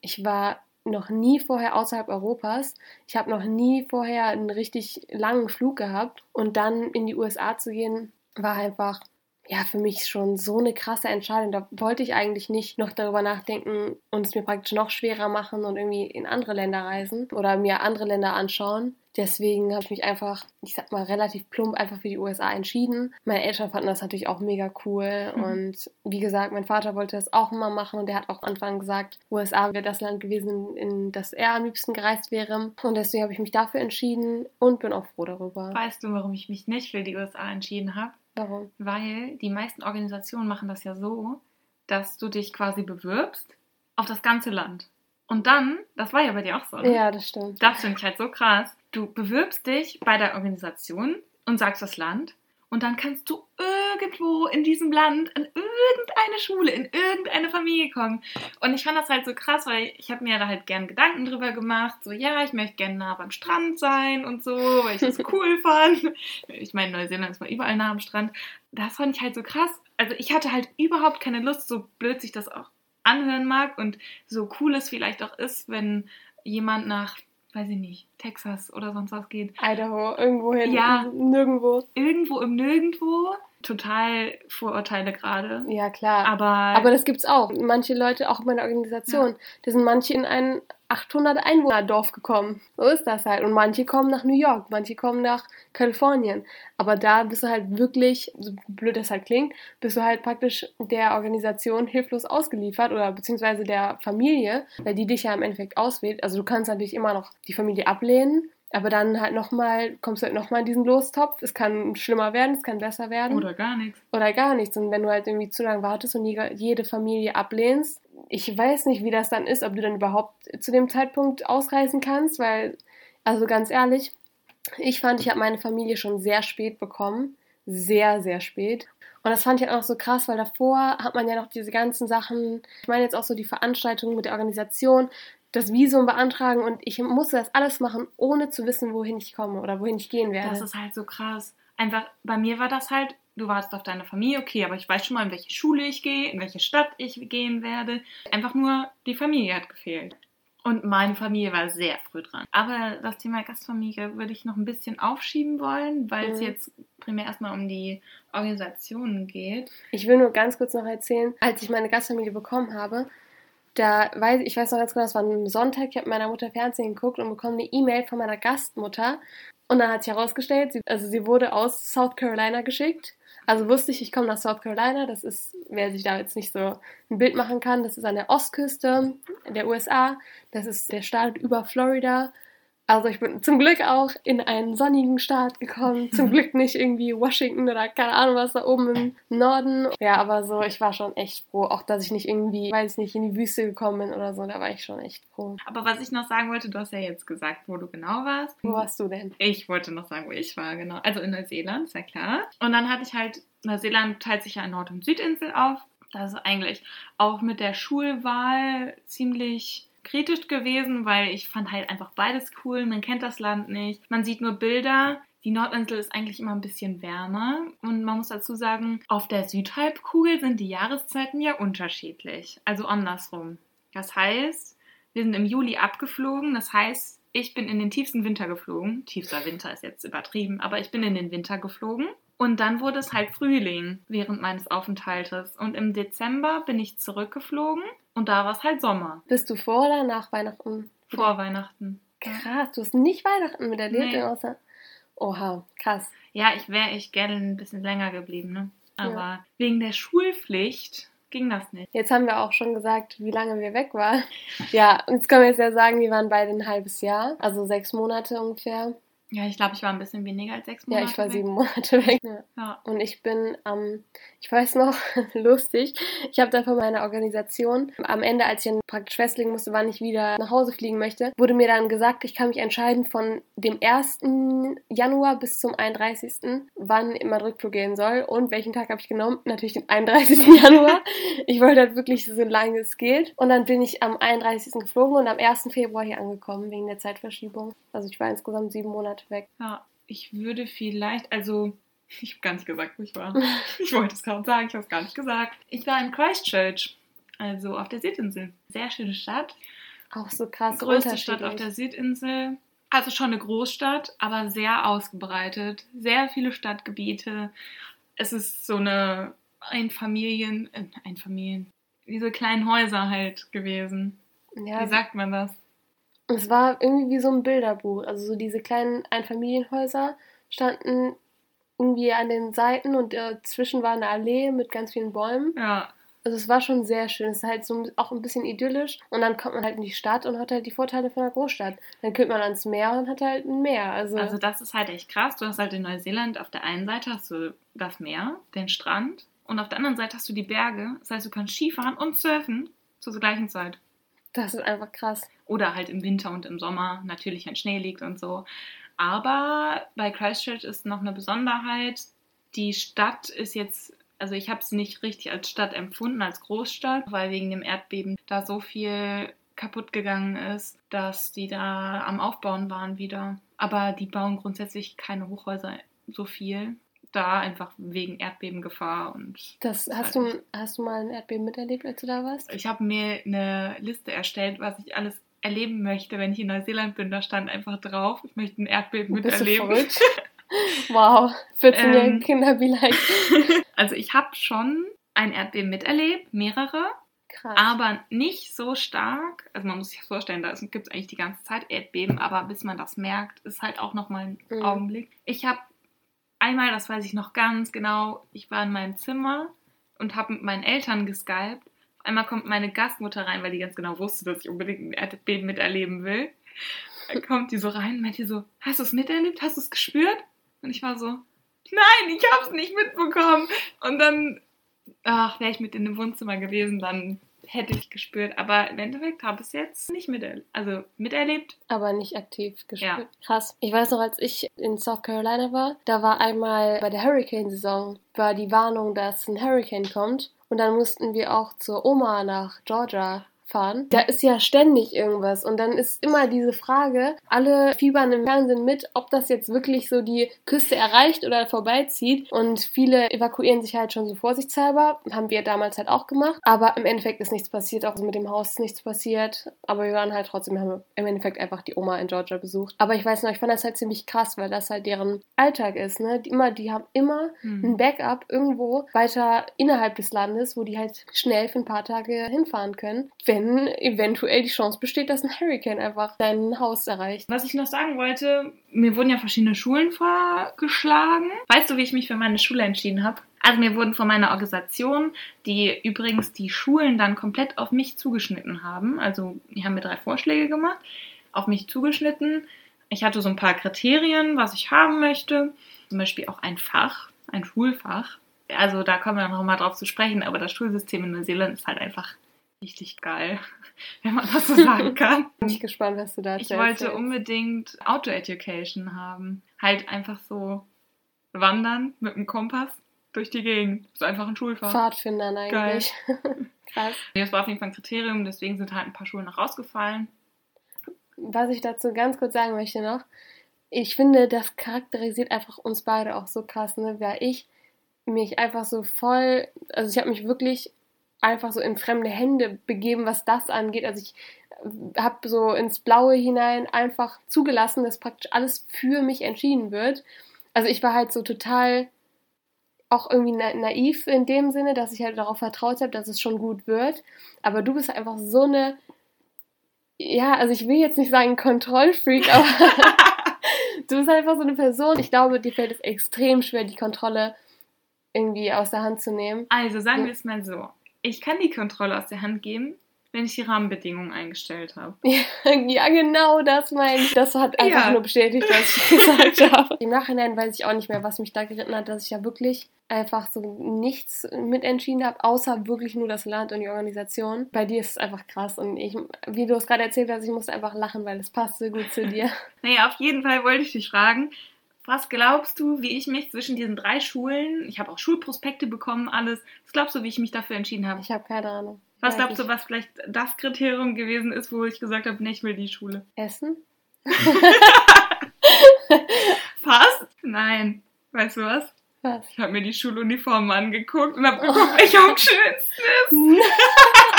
ich war noch nie vorher außerhalb Europas. Ich habe noch nie vorher einen richtig langen Flug gehabt. Und dann in die USA zu gehen, war einfach ja, für mich schon so eine krasse Entscheidung. Da wollte ich eigentlich nicht noch darüber nachdenken und es mir praktisch noch schwerer machen und irgendwie in andere Länder reisen oder mir andere Länder anschauen. Deswegen habe ich mich einfach, ich sag mal, relativ plump einfach für die USA entschieden. Meine Eltern fanden das natürlich auch mega cool. Mhm. Und wie gesagt, mein Vater wollte das auch immer machen und der hat auch am Anfang gesagt, USA wäre das Land gewesen, in das er am liebsten gereist wäre. Und deswegen habe ich mich dafür entschieden und bin auch froh darüber. Weißt du, warum ich mich nicht für die USA entschieden habe? Warum? Weil die meisten Organisationen machen das ja so, dass du dich quasi bewirbst auf das ganze Land. Und dann, das war ja bei dir auch so, ne? Ja, das stimmt. Das finde ich halt so krass. Du bewirbst dich bei der Organisation und sagst das Land und dann kannst du nirgendwo in diesem Land in irgendeine Schule, in irgendeine Familie kommen. Und ich fand das halt so krass, weil ich habe mir da halt gern Gedanken drüber gemacht. So, ja, ich möchte gerne nah beim Strand sein und so, weil ich das cool fand. Ich meine, Neuseeland ist mal überall nah am Strand. Das fand ich halt so krass. Also ich hatte halt überhaupt keine Lust, so blöd sich das auch anhören mag und so cool es vielleicht auch ist, wenn jemand nach weiß ich nicht, Texas oder sonst was geht. Idaho, irgendwo hin. Ja. Nirgendwo. Irgendwo im Nirgendwo. Total Vorurteile gerade. Ja, klar. Aber, Aber das gibt's auch. Manche Leute, auch in meiner Organisation, da sind manche in ein 800 Einwohner Dorf gekommen. So ist das halt. Und manche kommen nach New York, manche kommen nach Kalifornien. Aber da bist du halt wirklich, so blöd das halt klingt, bist du halt praktisch der Organisation hilflos ausgeliefert oder beziehungsweise der Familie, weil die dich ja im Endeffekt auswählt. Also du kannst natürlich immer noch die Familie ablehnen, aber dann halt nochmal, kommst du halt nochmal in diesen Lostopf. Es kann schlimmer werden, es kann besser werden. oder gar nichts. Oder gar nichts. Und wenn du halt irgendwie zu lange wartest und jede- Familie ablehnst, ich weiß nicht, wie das dann ist, ob du dann überhaupt zu dem Zeitpunkt ausreisen kannst, weil, also ganz ehrlich, ich fand, ich habe meine Familie schon sehr spät bekommen. Sehr, sehr spät. Und das fand ich halt auch so krass, weil davor hat man ja noch diese ganzen Sachen, ich meine jetzt auch so die Veranstaltungen mit der Organisation, das Visum beantragen und ich musste das alles machen, ohne zu wissen, wohin ich komme oder wohin ich gehen werde. Das ist halt so krass. Einfach, bei mir war das halt, du wartest auf deine Familie, okay, aber ich weiß schon mal, in welche Schule ich gehe, in welche Stadt ich gehen werde. Einfach nur, die Familie hat gefehlt. Und meine Familie war sehr früh dran. Aber das Thema Gastfamilie würde ich noch ein bisschen aufschieben wollen, weil es Mhm. jetzt primär erstmal um die Organisationen geht. Ich will nur ganz kurz noch erzählen, als ich meine Gastfamilie bekommen habe, da weiß ich weiß noch ganz genau, das war ein Sonntag, ich habe meiner Mutter Fernsehen geguckt und bekomme eine E-Mail von meiner Gastmutter und dann hat sich herausgestellt, sie, also sie wurde aus South Carolina geschickt. Also wusste ich, ich komme nach South Carolina, das ist, wer sich da jetzt nicht so ein Bild machen kann, das ist an der Ostküste der USA, das ist der Staat über Florida. Also ich bin zum Glück auch in einen sonnigen Staat gekommen. Zum Glück nicht irgendwie Washington oder keine Ahnung was da oben im Norden. Ja, aber so, ich war schon echt froh. Auch, dass ich nicht irgendwie, weiß ich nicht, in die Wüste gekommen bin oder so. Da war ich schon echt froh. Aber was ich noch sagen wollte, du hast ja jetzt gesagt, wo du genau warst. Wo warst du denn? Ich wollte noch sagen, wo ich war, genau. Also in Neuseeland, ist ja klar. Und dann hatte ich halt, Neuseeland teilt sich ja in Nord- und Südinsel auf. Das ist eigentlich auch mit der Schulwahl ziemlich kritisch gewesen, weil ich fand halt einfach beides cool. Man kennt das Land nicht. Man sieht nur Bilder. Die Nordinsel ist eigentlich immer ein bisschen wärmer. Und man muss dazu sagen, auf der Südhalbkugel sind die Jahreszeiten ja unterschiedlich. Also andersrum. Das heißt, wir sind im Juli abgeflogen. Das heißt, ich bin in den tiefsten Winter geflogen. Tiefster Winter ist jetzt übertrieben, aber ich bin in den Winter geflogen. Und dann wurde es halt Frühling während meines Aufenthaltes. Und im Dezember bin ich zurückgeflogen und da war es halt Sommer. Bist du vor oder nach Weihnachten? Vor Weihnachten. Krass, du hast nicht Weihnachten miterlebt, Nee. außer. Oha, krass. Ja, ich wäre echt gerne ein bisschen länger geblieben, ne? Aber wegen der Schulpflicht ging das nicht. Jetzt haben wir auch schon gesagt, wie lange wir weg waren. Ja, und jetzt können wir jetzt ja sagen, wir waren beide ein halbes Jahr, also sechs Monate ungefähr. Ja, ich glaube, ich war ein bisschen weniger als sechs Ja, Monate. ich war weg. sieben Monate weg. Ja. Ja. Und ich bin am, ich weiß noch, lustig, ich habe da von meiner Organisation, am Ende, als ich dann praktisch festlegen musste, wann ich wieder nach Hause fliegen möchte, wurde mir dann gesagt, ich kann mich entscheiden von dem 1. Januar bis zum 31., wann mein Rückflug gehen soll. Und welchen Tag habe ich genommen? Natürlich den 31. Januar. Ich wollte halt wirklich so lange es geht. Und dann bin ich am 31. geflogen und am 1. Februar hier angekommen, wegen der Zeitverschiebung. Also ich war insgesamt sieben Monate weg. ja, ich würde vielleicht, also, ich habe gar nicht gesagt, wo ich war. Ich wollte es gerade sagen, ich habe es gar nicht gesagt. Ich war in Christchurch, also auf der Südinsel. Sehr schöne Stadt. Auch so krass größte Stadt auf der Südinsel. Also schon eine Großstadt, aber sehr ausgebreitet. Sehr viele Stadtgebiete. Es ist so eine Einfamilien, äh, Einfamilien, diese kleinen Häuser halt gewesen. Ja, Wie sagt man das? es war irgendwie wie so ein Bilderbuch. Also so diese kleinen Einfamilienhäuser standen irgendwie an den Seiten und dazwischen war eine Allee mit ganz vielen Bäumen. Ja, Also es war schon sehr schön. Es ist halt so auch ein bisschen idyllisch. Und dann kommt man halt in die Stadt und hat halt die Vorteile von einer Großstadt. Dann kommt man ans Meer und hat halt ein Meer. Also, also das ist halt echt krass. Du hast halt in Neuseeland auf der einen Seite hast du das Meer, den Strand und auf der anderen Seite hast du die Berge. Das heißt, du kannst Skifahren und surfen zur gleichen Zeit. das ist einfach krass. Oder halt im Winter und im Sommer, natürlich, wenn Schnee liegt und so. Aber bei Christchurch ist noch eine Besonderheit, Die Stadt ist jetzt, also ich habe sie nicht richtig als Stadt empfunden, als Großstadt, weil wegen dem Erdbeben da so viel kaputt gegangen ist, dass die da am Aufbauen waren wieder. Aber die bauen grundsätzlich keine Hochhäuser so viel. Da einfach wegen Erdbebengefahr und. Das hast du, hast du mal ein Erdbeben miterlebt, als du da warst? Ich habe mir eine Liste erstellt, was ich alles erleben möchte, wenn ich in Neuseeland bin. Da stand einfach drauf, ich möchte ein Erdbeben miterleben. Wow, 14-jährige Ähm. Kinder, wie leicht. Also ich habe schon ein Erdbeben miterlebt, mehrere, Krass. aber nicht so stark. Also man muss sich vorstellen, da gibt es eigentlich die ganze Zeit Erdbeben, aber bis man das merkt, ist halt auch nochmal ein Mhm. Augenblick. Ich habe einmal, das weiß ich noch ganz genau, ich war in meinem Zimmer und habe mit meinen Eltern geskypt. Einmal kommt meine Gastmutter rein, weil die ganz genau wusste, dass ich unbedingt ein Erdbeben miterleben will. Dann kommt die so rein und meint die so, hast du es miterlebt? Hast du es gespürt? Und ich war so, nein, ich habe es nicht mitbekommen. Und dann, ach, wäre ich mit in dem Wohnzimmer gewesen, dann hätte ich gespürt. Aber im Endeffekt habe ich es jetzt nicht miterlebt. Also miterlebt. aber nicht aktiv gespürt. Ja. Krass. Ich weiß noch, als ich in South Carolina war, da war einmal bei der Hurricane-Saison, war die Warnung, dass ein Hurricane kommt. Und dann mussten wir auch zur Oma nach Georgia fahren. Da ist ja ständig irgendwas. Und dann ist immer diese Frage, alle fiebern im Fernsehen mit, ob das jetzt wirklich so die Küste erreicht oder vorbeizieht. Und viele evakuieren sich halt schon so vorsichtshalber. Haben wir damals halt auch gemacht. Aber im Endeffekt ist nichts passiert. Auch mit dem Haus ist nichts passiert. Aber wir waren halt trotzdem, wir haben im Endeffekt einfach die Oma in Georgia besucht. Aber ich weiß noch, ich fand das halt ziemlich krass, weil das halt deren Alltag ist. Ne? Die, immer, die haben immer ein Hm. Backup irgendwo weiter innerhalb des Landes, wo die halt schnell für ein paar Tage hinfahren können, wenn eventuell die Chance besteht, dass ein Hurricane einfach dein Haus erreicht. Was ich noch sagen wollte, mir wurden ja verschiedene Schulen vorgeschlagen. Weißt du, wie ich mich für meine Schule entschieden habe? Also mir wurden von meiner Organisation, die übrigens die Schulen dann komplett auf mich zugeschnitten haben. Also die haben mir drei Vorschläge gemacht, auf mich zugeschnitten. Ich hatte so ein paar Kriterien, was ich haben möchte. Zum Beispiel auch ein Fach, ein Schulfach. Also da kommen wir noch mal drauf zu sprechen, aber das Schulsystem in Neuseeland ist halt einfach richtig geil, wenn man das so sagen kann. Bin ich gespannt, was du da Ich erzählst. wollte unbedingt Auto-Education haben. Halt einfach so wandern mit dem Kompass durch die Gegend. Das ist einfach ein Schulfach. Pfadfindern eigentlich. Krass. Das war auf jeden Fall ein Kriterium, deswegen sind halt ein paar Schulen noch rausgefallen. Was ich dazu ganz kurz sagen möchte noch, ich finde, das charakterisiert einfach uns beide auch so krass, ne? Weil ich mich einfach so voll, also ich habe mich wirklich einfach so in fremde Hände begeben, was das angeht. Also ich habe so ins Blaue hinein einfach zugelassen, dass praktisch alles für mich entschieden wird. Also ich war halt so total auch irgendwie na naiv in dem Sinne, dass ich halt darauf vertraut habe, dass es schon gut wird. Aber du bist einfach so eine, ja, also ich will jetzt nicht sagen Kontrollfreak, aber du bist einfach so eine Person. Ich glaube, dir fällt es extrem schwer, die Kontrolle irgendwie aus der Hand zu nehmen. Also sagen wir es mal so. Ich kann die Kontrolle aus der Hand geben, wenn ich die Rahmenbedingungen eingestellt habe. Ja, genau das meine ich. Das hat einfach Ja. nur bestätigt, was ich gesagt habe. Im Nachhinein weiß ich auch nicht mehr, was mich da geritten hat, dass ich ja wirklich einfach so nichts mitentschieden habe, außer wirklich nur das Land und die Organisation. Bei dir ist es einfach krass und ich, wie du es gerade erzählt hast, ich musste einfach lachen, weil es passt so gut zu dir. Naja, auf jeden Fall wollte ich dich fragen, was glaubst du, wie ich mich zwischen diesen drei Schulen, ich habe auch Schulprospekte bekommen, alles, was glaubst du, wie ich mich dafür entschieden habe? Ich habe keine Ahnung. Was Weiß glaubst du, was vielleicht das Kriterium gewesen ist, wo ich gesagt habe, nee, ich will die Schule? Essen? Fast? Nein. Weißt du was? Was? Ich habe mir die Schuluniformen angeguckt und habe geguckt, welche am schönsten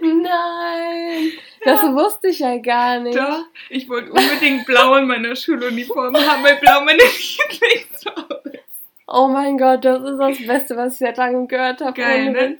Nein, das wusste ich ja gar nicht. Doch, ich wollte unbedingt blau in meiner Schuluniform haben, weil blau meine Lieblingsfarbe. Oh mein Gott, das ist das Beste, was ich seit langem gehört habe. Geil, ne?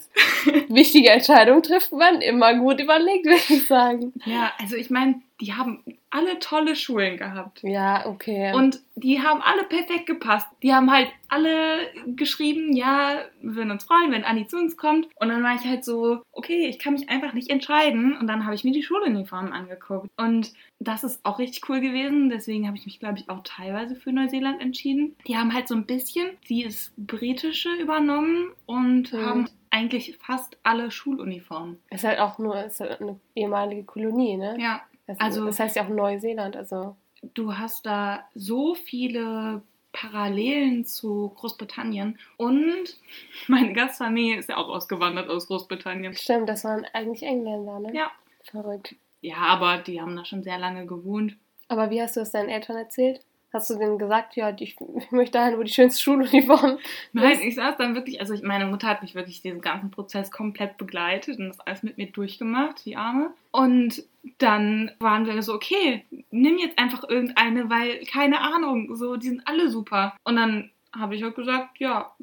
Wichtige Entscheidungen trifft man immer gut überlegt, würde ich sagen. Ja, also ich meine, die haben alle tolle Schulen gehabt. Ja, okay. Und die haben alle perfekt gepasst. Die haben halt alle geschrieben, ja, wir würden uns freuen, wenn Anni zu uns kommt. Und dann war ich halt so, okay, ich kann mich einfach nicht entscheiden. Und dann habe ich mir die Schuluniformen angeguckt. Und das ist auch richtig cool gewesen. Deswegen habe ich mich, glaube ich, auch teilweise für Neuseeland entschieden. Die haben halt so ein bisschen dieses Britische übernommen und Mhm. haben eigentlich fast alle Schuluniformen. ist halt auch nur ist halt eine ehemalige Kolonie, ne? Ja, Das, also- das heißt ja auch Neuseeland, also. du hast da so viele Parallelen zu Großbritannien. Und meine Gastfamilie ist ja auch ausgewandert aus Großbritannien. Stimmt, das waren eigentlich Engländer, ne? Ja. Verrückt. Ja, aber die haben da schon sehr lange gewohnt. Aber wie hast du es deinen Eltern erzählt? Hast du denen gesagt, ja, ich, ich möchte dahin, wo die schönste Schuluniform Nein, ich saß dann wirklich, also ich, meine Mutter hat mich wirklich diesen ganzen Prozess komplett begleitet und das alles mit mir durchgemacht, die Arme. Und dann waren wir so, okay, nimm jetzt einfach irgendeine, weil, keine Ahnung, so, die sind alle super. Und dann habe ich auch gesagt, ja,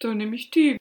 dann nehme ich die.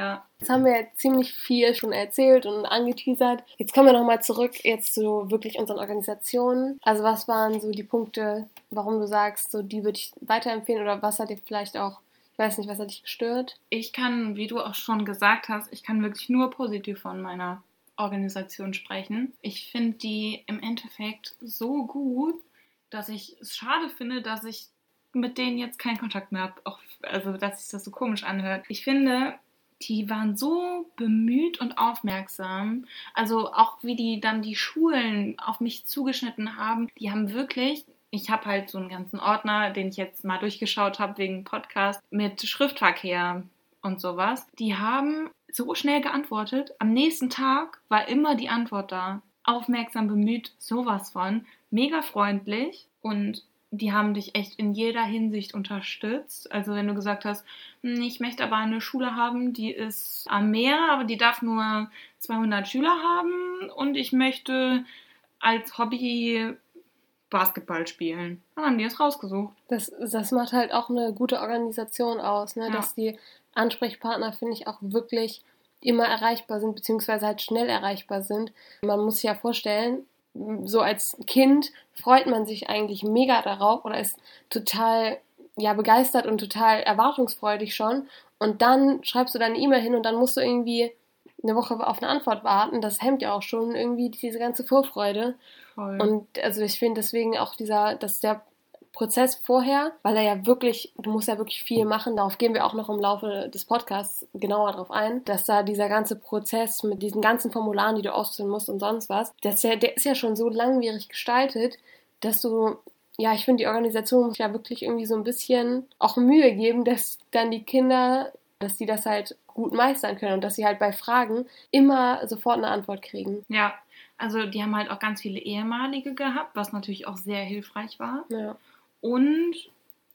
Ja. Jetzt haben wir jetzt ziemlich viel schon erzählt und angeteasert. Jetzt kommen wir nochmal zurück jetzt zu wirklich unseren Organisationen. Also was waren so die Punkte, warum du sagst, so die würde ich weiterempfehlen oder was hat dir vielleicht auch, ich weiß nicht, was hat dich gestört? Ich kann, wie du auch schon gesagt hast, ich kann wirklich nur positiv von meiner Organisation sprechen. Ich finde die im Endeffekt so gut, dass ich es schade finde, dass ich mit denen jetzt keinen Kontakt mehr habe. Also, dass sich das so komisch anhört. Ich finde, die waren so bemüht und aufmerksam. Also auch wie die dann die Schulen auf mich zugeschnitten haben. Die haben wirklich, ich habe halt so einen ganzen Ordner, den ich jetzt mal durchgeschaut habe wegen Podcast, mit Schriftverkehr und sowas. Die haben so schnell geantwortet. Am nächsten Tag war immer die Antwort da. Aufmerksam bemüht, sowas von. Mega freundlich und die haben dich echt in jeder Hinsicht unterstützt. Also wenn du gesagt hast, hm, ich möchte aber eine Schule haben, die ist am Meer, aber die darf nur 200 Schüler haben und ich möchte als Hobby Basketball spielen. Dann haben die es rausgesucht. Das, das macht halt auch eine gute Organisation aus, ne? Ja. dass die Ansprechpartner, finde ich, auch wirklich immer erreichbar sind, beziehungsweise halt schnell erreichbar sind. Man muss sich ja vorstellen, so als Kind freut man sich eigentlich mega darauf oder ist total ja begeistert und total erwartungsfreudig schon und dann schreibst du deine E-Mail hin und dann musst du irgendwie eine Woche auf eine Antwort warten. Das hemmt ja auch schon irgendwie diese ganze Vorfreude. Voll. Und also ich finde deswegen auch dieser, dass der Prozess vorher, weil er ja wirklich, du musst ja wirklich viel machen, darauf gehen wir auch noch im Laufe des Podcasts genauer drauf ein, dass da dieser ganze Prozess mit diesen ganzen Formularen, die du ausfüllen musst und sonst was, dass der, der ist ja schon so langwierig gestaltet, dass du, ja, ich finde, die Organisation muss ja wirklich irgendwie so ein bisschen auch Mühe geben, dass dann die Kinder, dass die das halt gut meistern können und dass sie halt bei Fragen immer sofort eine Antwort kriegen. ja, also die haben halt auch ganz viele ehemalige gehabt, was natürlich auch sehr hilfreich war. Ja. Und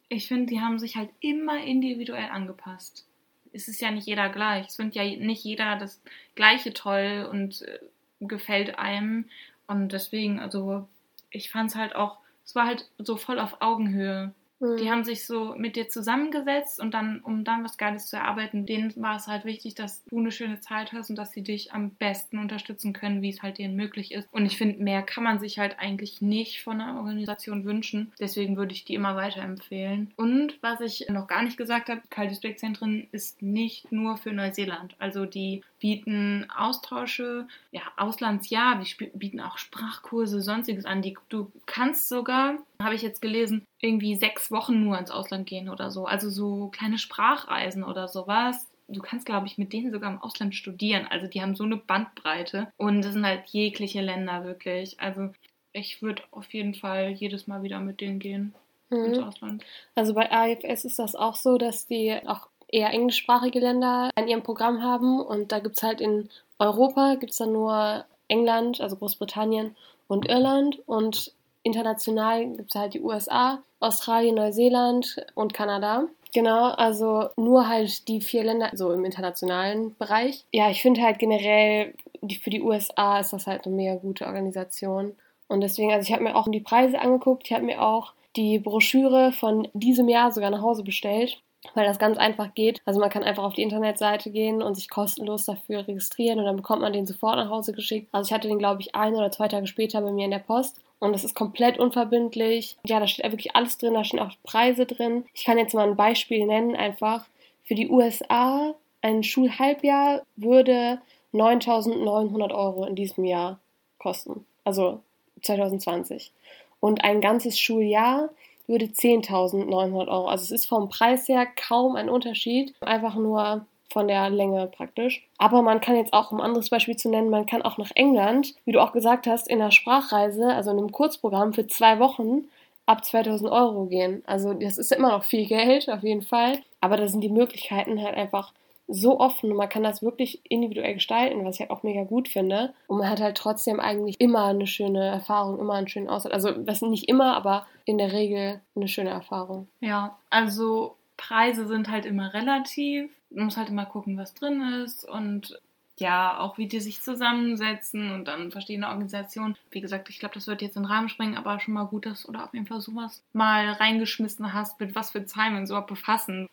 ich finde, die haben sich halt immer individuell angepasst. Es ist ja nicht jeder gleich. Es findet ja nicht jeder das Gleiche toll und äh, gefällt einem. Und deswegen, also ich fand es halt auch, es war halt so voll auf Augenhöhe. Mhm. Die haben sich so mit dir zusammengesetzt und dann, um dann was Geiles zu erarbeiten, denen war es halt wichtig, dass du eine schöne Zeit hast und dass sie dich am besten unterstützen können, wie es halt denen möglich ist. Und ich finde, mehr kann man sich halt eigentlich nicht von einer Organisation wünschen. Deswegen würde ich die immer weiterempfehlen. Und was ich noch gar nicht gesagt habe, Kaltes Blickzentren ist nicht nur für Neuseeland. Also die bieten Austausche, ja, Auslandsjahr, die bieten auch Sprachkurse, sonstiges an. Die, du kannst sogar, habe ich jetzt gelesen, irgendwie sechs Wochen nur ins Ausland gehen oder so. Also so kleine Sprachreisen oder sowas. Du kannst, glaube ich, mit denen sogar im Ausland studieren. Also die haben so eine Bandbreite und das sind halt jegliche Länder wirklich. Also ich würde auf jeden Fall jedes Mal wieder mit denen gehen ins Mhm. Ausland. Also bei AFS ist das auch so, dass die auch eher englischsprachige Länder in ihrem Programm haben und da gibt es halt in Europa gibt es dann nur England, also Großbritannien und Irland und international gibt es halt die USA, Australien, Neuseeland und Kanada. Genau, also nur halt die vier Länder, so im internationalen Bereich. Ja, ich finde halt generell, die, für die USA ist das halt eine mega gute Organisation. Und deswegen, also ich habe mir auch die Preise angeguckt, ich habe mir auch die Broschüre von diesem Jahr sogar nach Hause bestellt, weil das ganz einfach geht. Also man kann einfach auf die Internetseite gehen und sich kostenlos dafür registrieren und dann bekommt man den sofort nach Hause geschickt. Also ich hatte den, glaube ich, ein oder zwei Tage später bei mir in der Post. Und es ist komplett unverbindlich. Ja, da steht wirklich alles drin, da stehen auch Preise drin. Ich kann jetzt mal ein Beispiel nennen, einfach. Für die USA, ein Schulhalbjahr würde 9.900 Euro in diesem Jahr kosten. Also 2020. Und ein ganzes Schuljahr würde 10.900 Euro. Also es ist vom Preis her kaum ein Unterschied. Einfach nur von der Länge praktisch. Aber man kann jetzt auch, um ein anderes Beispiel zu nennen, man kann auch nach England, wie du auch gesagt hast, in einer Sprachreise, also in einem Kurzprogramm für zwei Wochen, ab 2000 Euro gehen. Also das ist immer noch viel Geld, auf jeden Fall. Aber da sind die Möglichkeiten halt einfach so offen und man kann das wirklich individuell gestalten, was ich halt auch mega gut finde. Und man hat halt trotzdem eigentlich immer eine schöne Erfahrung, immer einen schönen Ausland. Also das nicht immer, aber in der Regel eine schöne Erfahrung. Ja, also Preise sind halt immer relativ. Man muss halt immer gucken, was drin ist und ja, auch wie die sich zusammensetzen und dann verschiedene Organisationen. Wie gesagt, ich glaube, das wird jetzt in den Rahmen springen, aber schon mal gut, dass du da auf jeden Fall sowas mal reingeschmissen hast, mit was für Zahlen wir uns überhaupt befassen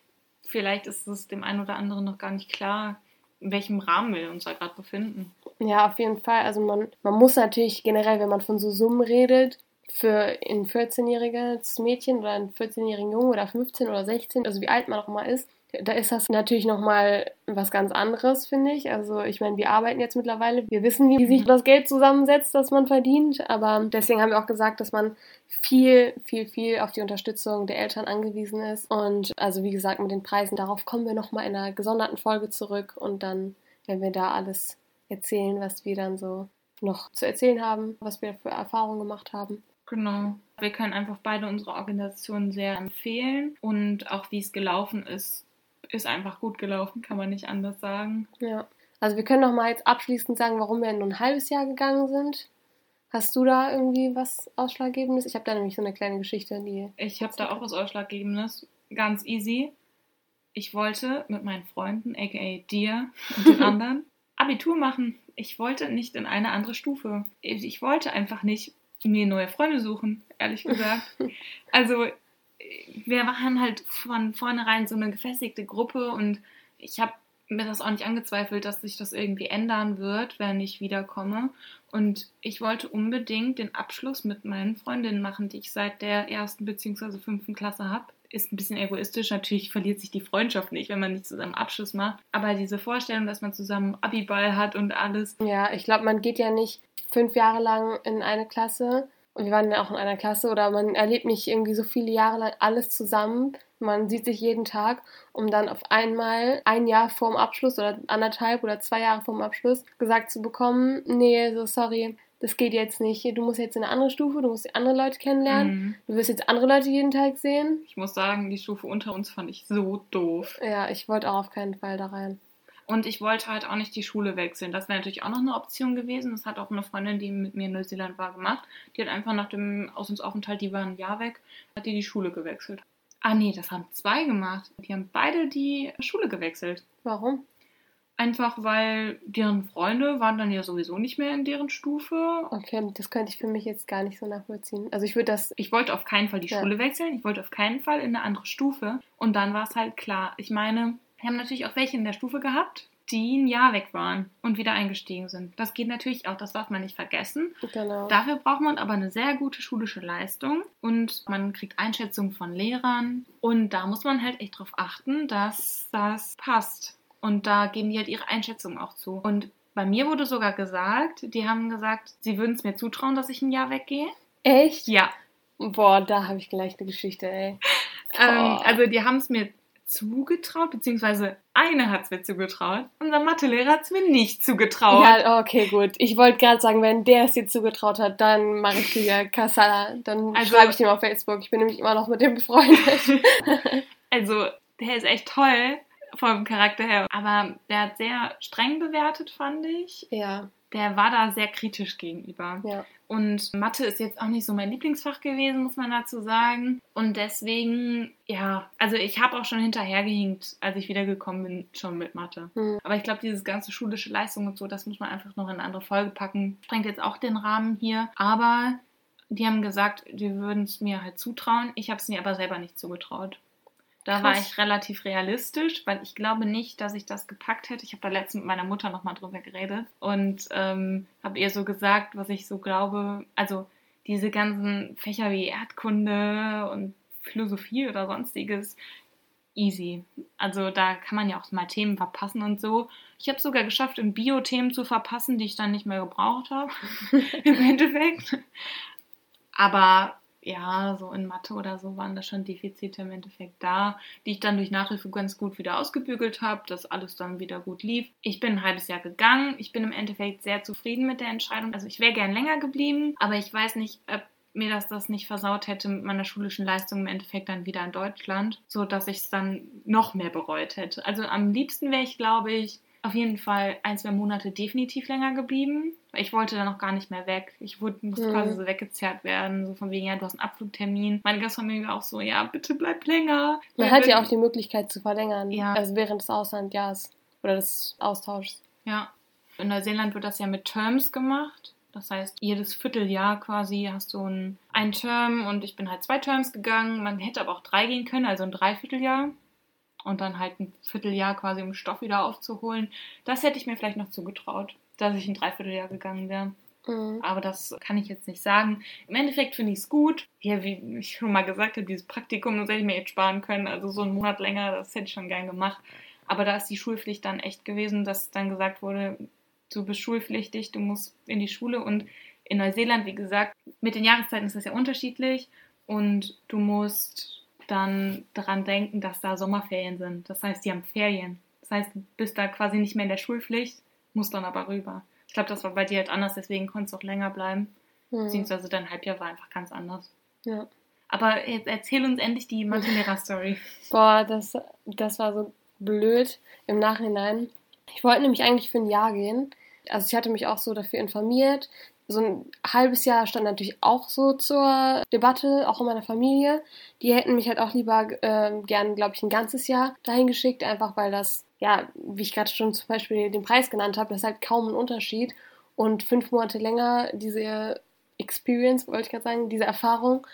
vielleicht ist es dem einen oder anderen noch gar nicht klar, in welchem Rahmen wir uns da gerade befinden. Ja, auf jeden Fall. Also man, man muss natürlich generell, wenn man von so Summen redet, für ein 14-jähriges Mädchen oder einen 14-jährigen Jungen oder 15 oder 16, also wie alt man auch immer ist, da ist das natürlich nochmal was ganz anderes, finde ich. Also ich meine, wir arbeiten jetzt mittlerweile, wir wissen, wie sich das Geld zusammensetzt, das man verdient, aber deswegen haben wir auch gesagt, dass man viel, viel, viel auf die Unterstützung der Eltern angewiesen ist. Und also wie gesagt, mit den Preisen, darauf kommen wir nochmal in einer gesonderten Folge zurück und dann werden wir da alles erzählen, was wir dann so noch zu erzählen haben, was wir für Erfahrungen gemacht haben. Genau. Wir können einfach beide unsere Organisationen sehr empfehlen und auch wie es gelaufen ist, ist einfach gut gelaufen, kann man nicht anders sagen. Ja. Also wir können noch mal jetzt abschließend sagen, warum wir nur ein halbes Jahr gegangen sind. Hast du da irgendwie was Ausschlaggebendes? Ich habe da nämlich so eine kleine Geschichte, die. Ich habe da auch was Ausschlaggebendes. Ganz easy. Ich wollte mit meinen Freunden, aka dir und den anderen, Abitur machen. Ich wollte nicht in eine andere Stufe. Ich wollte einfach nicht mir neue Freunde suchen, ehrlich gesagt. Also wir waren halt von vornherein so eine gefestigte Gruppe und ich habe mir das auch nicht angezweifelt, dass sich das irgendwie ändern wird, wenn ich wiederkomme. Und ich wollte unbedingt den Abschluss mit meinen Freundinnen machen, die ich seit der ersten bzw. fünften Klasse habe. Ist ein bisschen egoistisch, natürlich verliert sich die Freundschaft nicht, wenn man nicht zusammen Abschluss macht. Aber diese Vorstellung, dass man zusammen Abiball hat und alles. Ja, ich glaube, man geht ja nicht fünf Jahre lang in eine Klasse wir waren ja auch in einer Klasse oder man erlebt nicht irgendwie so viele Jahre lang alles zusammen. Man sieht sich jeden Tag, um dann auf einmal ein Jahr vorm Abschluss oder anderthalb oder zwei Jahre vorm Abschluss gesagt zu bekommen, nee, so sorry, das geht jetzt nicht. Du musst jetzt in eine andere Stufe, du musst andere Leute kennenlernen, mhm. du wirst jetzt andere Leute jeden Tag sehen. Ich muss sagen, die Stufe unter uns fand ich so doof. Ja, ich wollte auch auf keinen Fall da rein. Und ich wollte halt auch nicht die Schule wechseln. Das wäre natürlich auch noch eine Option gewesen. Das hat auch eine Freundin, die mit mir in Neuseeland war, gemacht. Die hat einfach nach dem Auslandsaufenthalt, die war ein Jahr weg, hat die die Schule gewechselt. Ah nee, das haben zwei gemacht. Die haben beide die Schule gewechselt. Warum? Einfach weil deren Freunde waren dann ja sowieso nicht mehr in deren Stufe. Okay, das könnte ich für mich jetzt gar nicht so nachvollziehen. Also ich würde das. Ich wollte auf keinen Fall die ja. Schule wechseln. Ich wollte auf keinen Fall in eine andere Stufe. Und dann war es halt klar. Ich meine, wir haben natürlich auch welche in der Stufe gehabt, die ein Jahr weg waren und wieder eingestiegen sind. Das geht natürlich auch, das darf man nicht vergessen. Genau. Dafür braucht man aber eine sehr gute schulische Leistung und man kriegt Einschätzungen von Lehrern und da muss man halt echt darauf achten, dass das passt. Und da geben die halt ihre Einschätzung auch zu. Und bei mir wurde sogar gesagt, die haben gesagt, sie würden es mir zutrauen, dass ich ein Jahr weggehe. Echt? Ja. Boah, da habe ich gleich eine Geschichte, ey. ähm, also die haben es mir zugetraut, beziehungsweise eine hat es mir zugetraut. Unser Mathelehrer hat es mir nicht zugetraut. Ja, okay, gut. Ich wollte gerade sagen, wenn der es dir zugetraut hat, dann mache ich dir Kassala. Dann also, schreibe ich dem auf Facebook. Ich bin nämlich immer noch mit dem befreundet. also, der ist echt toll vom Charakter her. Aber der hat sehr streng bewertet, fand ich. Ja der war da sehr kritisch gegenüber. Ja. Und Mathe ist jetzt auch nicht so mein Lieblingsfach gewesen, muss man dazu sagen. Und deswegen, ja, also ich habe auch schon hinterhergehinkt, als ich wiedergekommen bin, schon mit Mathe. Mhm. Aber ich glaube, dieses ganze schulische Leistung und so, das muss man einfach noch in eine andere Folge packen. Sprengt jetzt auch den Rahmen hier. Aber die haben gesagt, die würden es mir halt zutrauen. Ich habe es mir aber selber nicht zugetraut. Da Krass. war ich relativ realistisch, weil ich glaube nicht, dass ich das gepackt hätte. Ich habe da letztens mit meiner Mutter nochmal drüber geredet und ähm, habe ihr so gesagt, was ich so glaube. Also diese ganzen Fächer wie Erdkunde und Philosophie oder sonstiges, easy. Also da kann man ja auch mal Themen verpassen und so. Ich habe sogar geschafft, in Bio-Themen zu verpassen, die ich dann nicht mehr gebraucht habe. Im Endeffekt. Aber ja, so in Mathe oder so waren da schon Defizite im Endeffekt da, die ich dann durch Nachhilfe ganz gut wieder ausgebügelt habe, dass alles dann wieder gut lief. Ich bin ein halbes Jahr gegangen. Ich bin im Endeffekt sehr zufrieden mit der Entscheidung. Also ich wäre gern länger geblieben, aber ich weiß nicht, ob mir das das nicht versaut hätte mit meiner schulischen Leistung im Endeffekt dann wieder in Deutschland, so dass ich es dann noch mehr bereut hätte. Also am liebsten wäre ich, glaube ich, auf jeden Fall ein, zwei Monate definitiv länger geblieben. Ich wollte dann auch gar nicht mehr weg. Ich wurde, musste Mhm. quasi so weggezerrt werden, so von wegen, ja, du hast einen Abflugtermin. Meine Gastfamilie war auch so, ja, bitte bleib länger. Man hat ja auch die Möglichkeit zu verlängern. Ja. Also während des Auslandjahres oder des Austauschs. Ja, in Neuseeland wird das ja mit Terms gemacht. Das heißt, jedes Vierteljahr quasi hast du ein, ein Term und ich bin halt zwei Terms gegangen. Man hätte aber auch drei gehen können, also ein Dreivierteljahr. Und dann halt ein Vierteljahr quasi, um Stoff wieder aufzuholen. Das hätte ich mir vielleicht noch zugetraut, dass ich ein Dreivierteljahr gegangen wäre. Mhm. Aber das kann ich jetzt nicht sagen. Im Endeffekt finde ich es gut. Ja, wie ich schon mal gesagt habe, dieses Praktikum, das hätte ich mir jetzt sparen können. Also so einen Monat länger, das hätte ich schon gern gemacht. Aber da ist die Schulpflicht dann echt gewesen, dass dann gesagt wurde, du bist schulpflichtig, du musst in die Schule. Und in Neuseeland, wie gesagt, mit den Jahreszeiten ist das ja unterschiedlich. Und du musst dann daran denken, dass da Sommerferien sind. Das heißt, die haben Ferien. Das heißt, du bist da quasi nicht mehr in der Schulpflicht, musst dann aber rüber. Ich glaube, das war bei dir halt anders, deswegen konntest du auch länger bleiben. Mhm. Beziehungsweise dein Halbjahr war einfach ganz anders. Ja. Aber jetzt erzähl uns endlich die Mathelehrer-Story. Boah, das, das war so blöd im Nachhinein. Ich wollte nämlich eigentlich für ein Jahr gehen. Also ich hatte mich auch so dafür informiert. So ein halbes Jahr stand natürlich auch so zur Debatte, auch in meiner Familie. Die hätten mich halt auch lieber äh, gern, glaube ich, ein ganzes Jahr dahin geschickt, einfach weil das, ja, wie ich gerade schon zum Beispiel den Preis genannt habe, das ist halt kaum ein Unterschied. Und fünf Monate länger diese Experience, wollte ich gerade sagen, diese Erfahrung,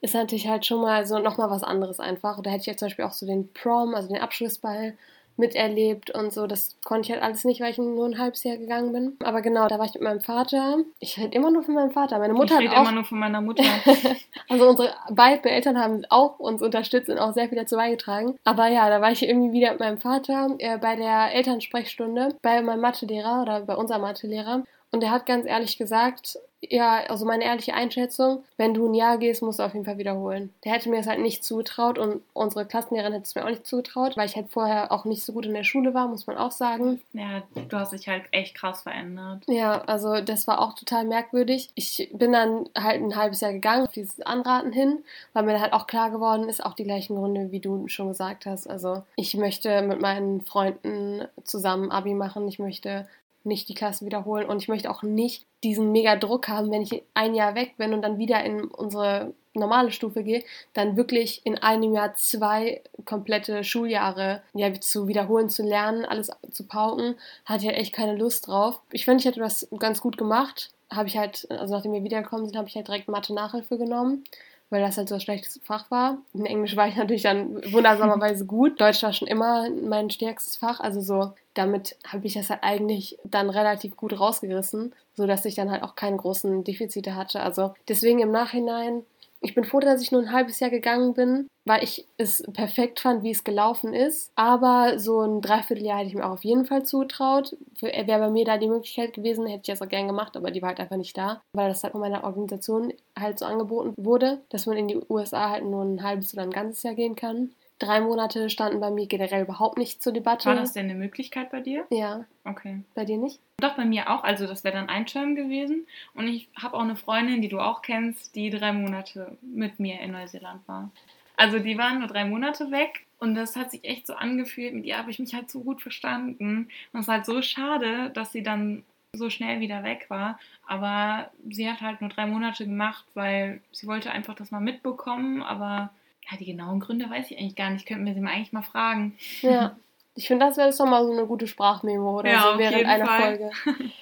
ist natürlich halt schon mal so nochmal was anderes einfach. Da hätte ich jetzt zum Beispiel auch so den Prom, also den Abschlussball miterlebt und so. Das konnte ich halt alles nicht, weil ich nur ein halbes Jahr gegangen bin. Aber genau, da war ich mit meinem Vater. Ich rede immer nur von meinem Vater. Meine Mutter ich rede auch. immer nur von meiner Mutter. also unsere beiden Eltern haben auch uns unterstützt und auch sehr viel dazu beigetragen. Aber ja, da war ich irgendwie wieder mit meinem Vater äh, bei der Elternsprechstunde bei meinem Mathelehrer oder bei unserem Mathelehrer. Und er hat ganz ehrlich gesagt, ja, also meine ehrliche Einschätzung, wenn du ein Jahr gehst, musst du auf jeden Fall wiederholen. Der hätte mir das halt nicht zugetraut und unsere Klassenlehrerin hätte es mir auch nicht zugetraut, weil ich halt vorher auch nicht so gut in der Schule war, muss man auch sagen. ja, du hast dich halt echt krass verändert. Ja, also das war auch total merkwürdig. Ich bin dann halt ein halbes Jahr gegangen auf dieses Anraten hin, weil mir halt auch klar geworden ist, auch die gleichen Gründe, wie du schon gesagt hast. Also ich möchte mit meinen Freunden zusammen Abi machen. Ich möchte nicht die Klasse wiederholen und ich möchte auch nicht diesen mega Druck haben, wenn ich ein Jahr weg bin und dann wieder in unsere normale Stufe gehe, dann wirklich in einem Jahr zwei komplette Schuljahre ja, zu wiederholen, zu lernen, alles zu pauken, hatte ich halt echt keine Lust drauf. Ich finde, ich hätte das ganz gut gemacht. Habe ich halt, also nachdem wir wiedergekommen sind, habe ich halt direkt Mathe-Nachhilfe genommen, weil das halt so ein schlechtes Fach war. In Englisch war ich natürlich dann wundersamerweise gut. Deutsch war schon immer mein stärkstes Fach, also so damit habe ich das halt eigentlich dann relativ gut rausgerissen, sodass ich dann halt auch keine großen Defizite hatte. Also deswegen im Nachhinein, ich bin froh, dass ich nur ein halbes Jahr gegangen bin, weil ich es perfekt fand, wie es gelaufen ist. Aber so ein Dreivierteljahr hätte ich mir auch auf jeden Fall zutraut. Wäre bei mir da die Möglichkeit gewesen, hätte ich das auch gern gemacht, aber die war halt einfach nicht da, weil das halt von meiner Organisation halt so angeboten wurde, dass man in die USA halt nur ein halbes oder ein ganzes Jahr gehen kann. Drei Monate standen bei mir generell überhaupt nicht zur Debatte. War das denn eine Möglichkeit bei dir? Ja, Okay. bei dir nicht? Doch, bei mir auch. Also das wäre dann ein Term gewesen. Und ich habe auch eine Freundin, die du auch kennst, die drei Monate mit mir in Neuseeland war. Also die waren nur drei Monate weg. Und das hat sich echt so angefühlt. Mit ihr habe ich mich halt so gut verstanden. Und es ist halt so schade, dass sie dann so schnell wieder weg war. Aber sie hat halt nur drei Monate gemacht, weil sie wollte einfach das mal mitbekommen. Aber ja, die genauen Gründe weiß ich eigentlich gar nicht. Könnten wir sie mal eigentlich mal fragen. Ja. Ich finde, das wäre doch mal so eine gute Sprachmemo oder Ja, so während einer Fall. Folge.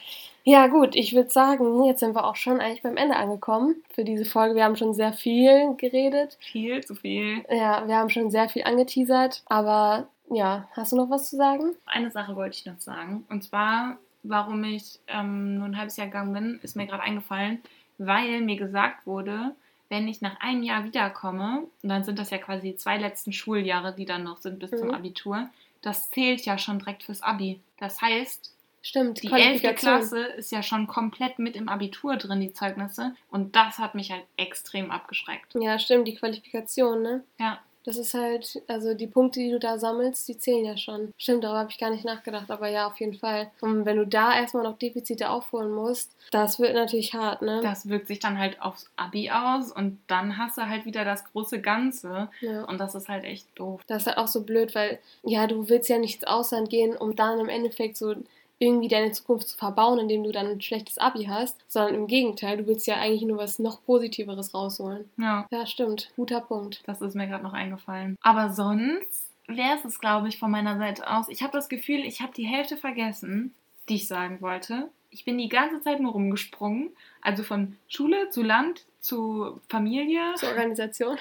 Ja, gut, ich würde sagen, jetzt sind wir auch schon eigentlich beim Ende angekommen für diese Folge. Wir haben schon sehr viel geredet. Viel zu viel. Ja, wir haben schon sehr viel angeteasert. Aber ja, hast du noch was zu sagen? Eine Sache wollte ich noch sagen. Und zwar, warum ich ähm, nur ein halbes Jahr gegangen bin, ist mir gerade eingefallen, weil mir gesagt wurde, wenn ich nach einem Jahr wiederkomme, und dann sind das ja quasi die zwei letzten Schuljahre, die dann noch sind bis zum Mhm. Abitur, das zählt ja schon direkt fürs Abi. Das heißt, Stimmt, die elfte Klasse ist ja schon komplett mit im Abitur drin, die Zeugnisse. Und das hat mich halt extrem abgeschreckt. Ja, stimmt, die Qualifikation, ne? Ja. Das ist halt, also die Punkte, die du da sammelst, die zählen ja schon. Stimmt, darüber habe ich gar nicht nachgedacht, aber ja, auf jeden Fall. Und wenn du da erstmal noch Defizite aufholen musst, das wird natürlich hart, ne? Das wirkt sich dann halt aufs Abi aus und dann hast du halt wieder das große Ganze. Ja. Und das ist halt echt doof. Das ist halt auch so blöd, weil, ja, du willst ja nicht ins Ausland gehen, um dann im Endeffekt so irgendwie deine Zukunft zu verbauen, indem du dann ein schlechtes Abi hast, sondern im Gegenteil, du willst ja eigentlich nur was noch Positiveres rausholen. Ja, Ja, stimmt. Guter Punkt. das ist mir gerade noch eingefallen. Aber sonst wäre es es, glaube ich, von meiner Seite aus. Ich habe das Gefühl, ich habe die Hälfte vergessen, die ich sagen wollte. Ich bin die ganze Zeit nur rumgesprungen. Also von Schule zu Land zu Familie. Zur Organisation.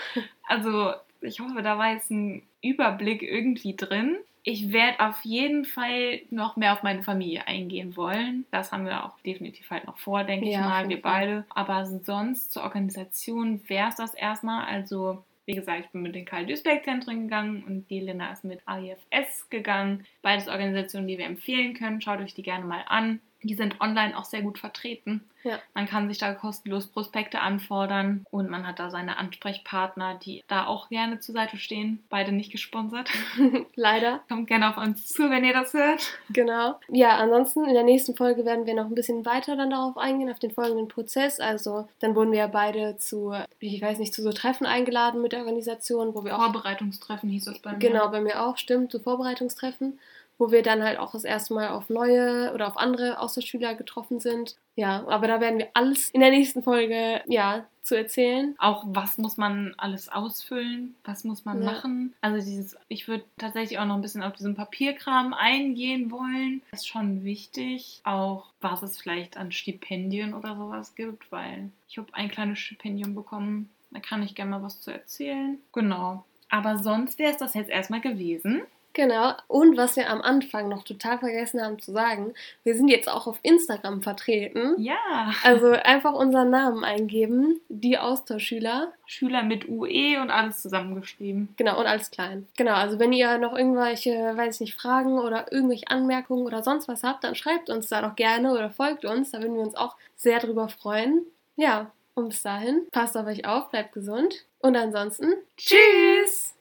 Also ich hoffe, da war jetzt ein Überblick irgendwie drin. Ich werde auf jeden Fall noch mehr auf meine Familie eingehen wollen. Das haben wir auch definitiv halt noch vor, denke ich Ja, auf mal, wir beide. Aber sonst zur Organisation wäre es das erstmal. Also wie gesagt, ich bin mit den Karl-Duisberg-Zentren gegangen und die Linda ist mit AIFS gegangen. Beides Organisationen, die wir empfehlen können. Schaut euch die gerne mal an. Die sind online auch sehr gut vertreten. Ja. Man kann sich da kostenlos Prospekte anfordern und man hat da seine Ansprechpartner, die da auch gerne zur Seite stehen. Beide nicht gesponsert. Leider. Kommt gerne auf uns zu, wenn ihr das hört. Genau. Ja, ansonsten in der nächsten Folge werden wir noch ein bisschen weiter dann darauf eingehen, auf den folgenden Prozess. Also dann wurden wir ja beide zu, ich weiß nicht, zu so Treffen eingeladen mit der Organisation, wo wir auch Vorbereitungstreffen hieß das bei mir. Genau, bei mir auch, stimmt, so Vorbereitungstreffen, wo wir dann halt auch das erste Mal auf neue oder auf andere Austauschschüler getroffen sind. Ja, aber da werden wir alles in der nächsten Folge, ja, zu erzählen. Auch was muss man alles ausfüllen? Was muss man Ja. machen? Also dieses, ich würde tatsächlich auch noch ein bisschen auf diesen Papierkram eingehen wollen. Das ist schon wichtig. Auch was es vielleicht an Stipendien oder sowas gibt, weil ich habe ein kleines Stipendium bekommen. Da kann ich gerne mal was zu erzählen. Genau. Aber sonst wäre es das jetzt erstmal gewesen. Genau, und was wir am Anfang noch total vergessen haben zu sagen, wir sind jetzt auch auf Instagram vertreten. Ja. Also einfach unseren Namen eingeben, die Austauschschüler. Schüler mit UE und alles zusammengeschrieben. Genau, und alles klein. Genau, also wenn ihr noch irgendwelche, weiß ich nicht, Fragen oder irgendwelche Anmerkungen oder sonst was habt, dann schreibt uns da doch gerne oder folgt uns. Da würden wir uns auch sehr drüber freuen. Ja, und bis dahin, passt auf euch auf, bleibt gesund. Und ansonsten, Tschüss!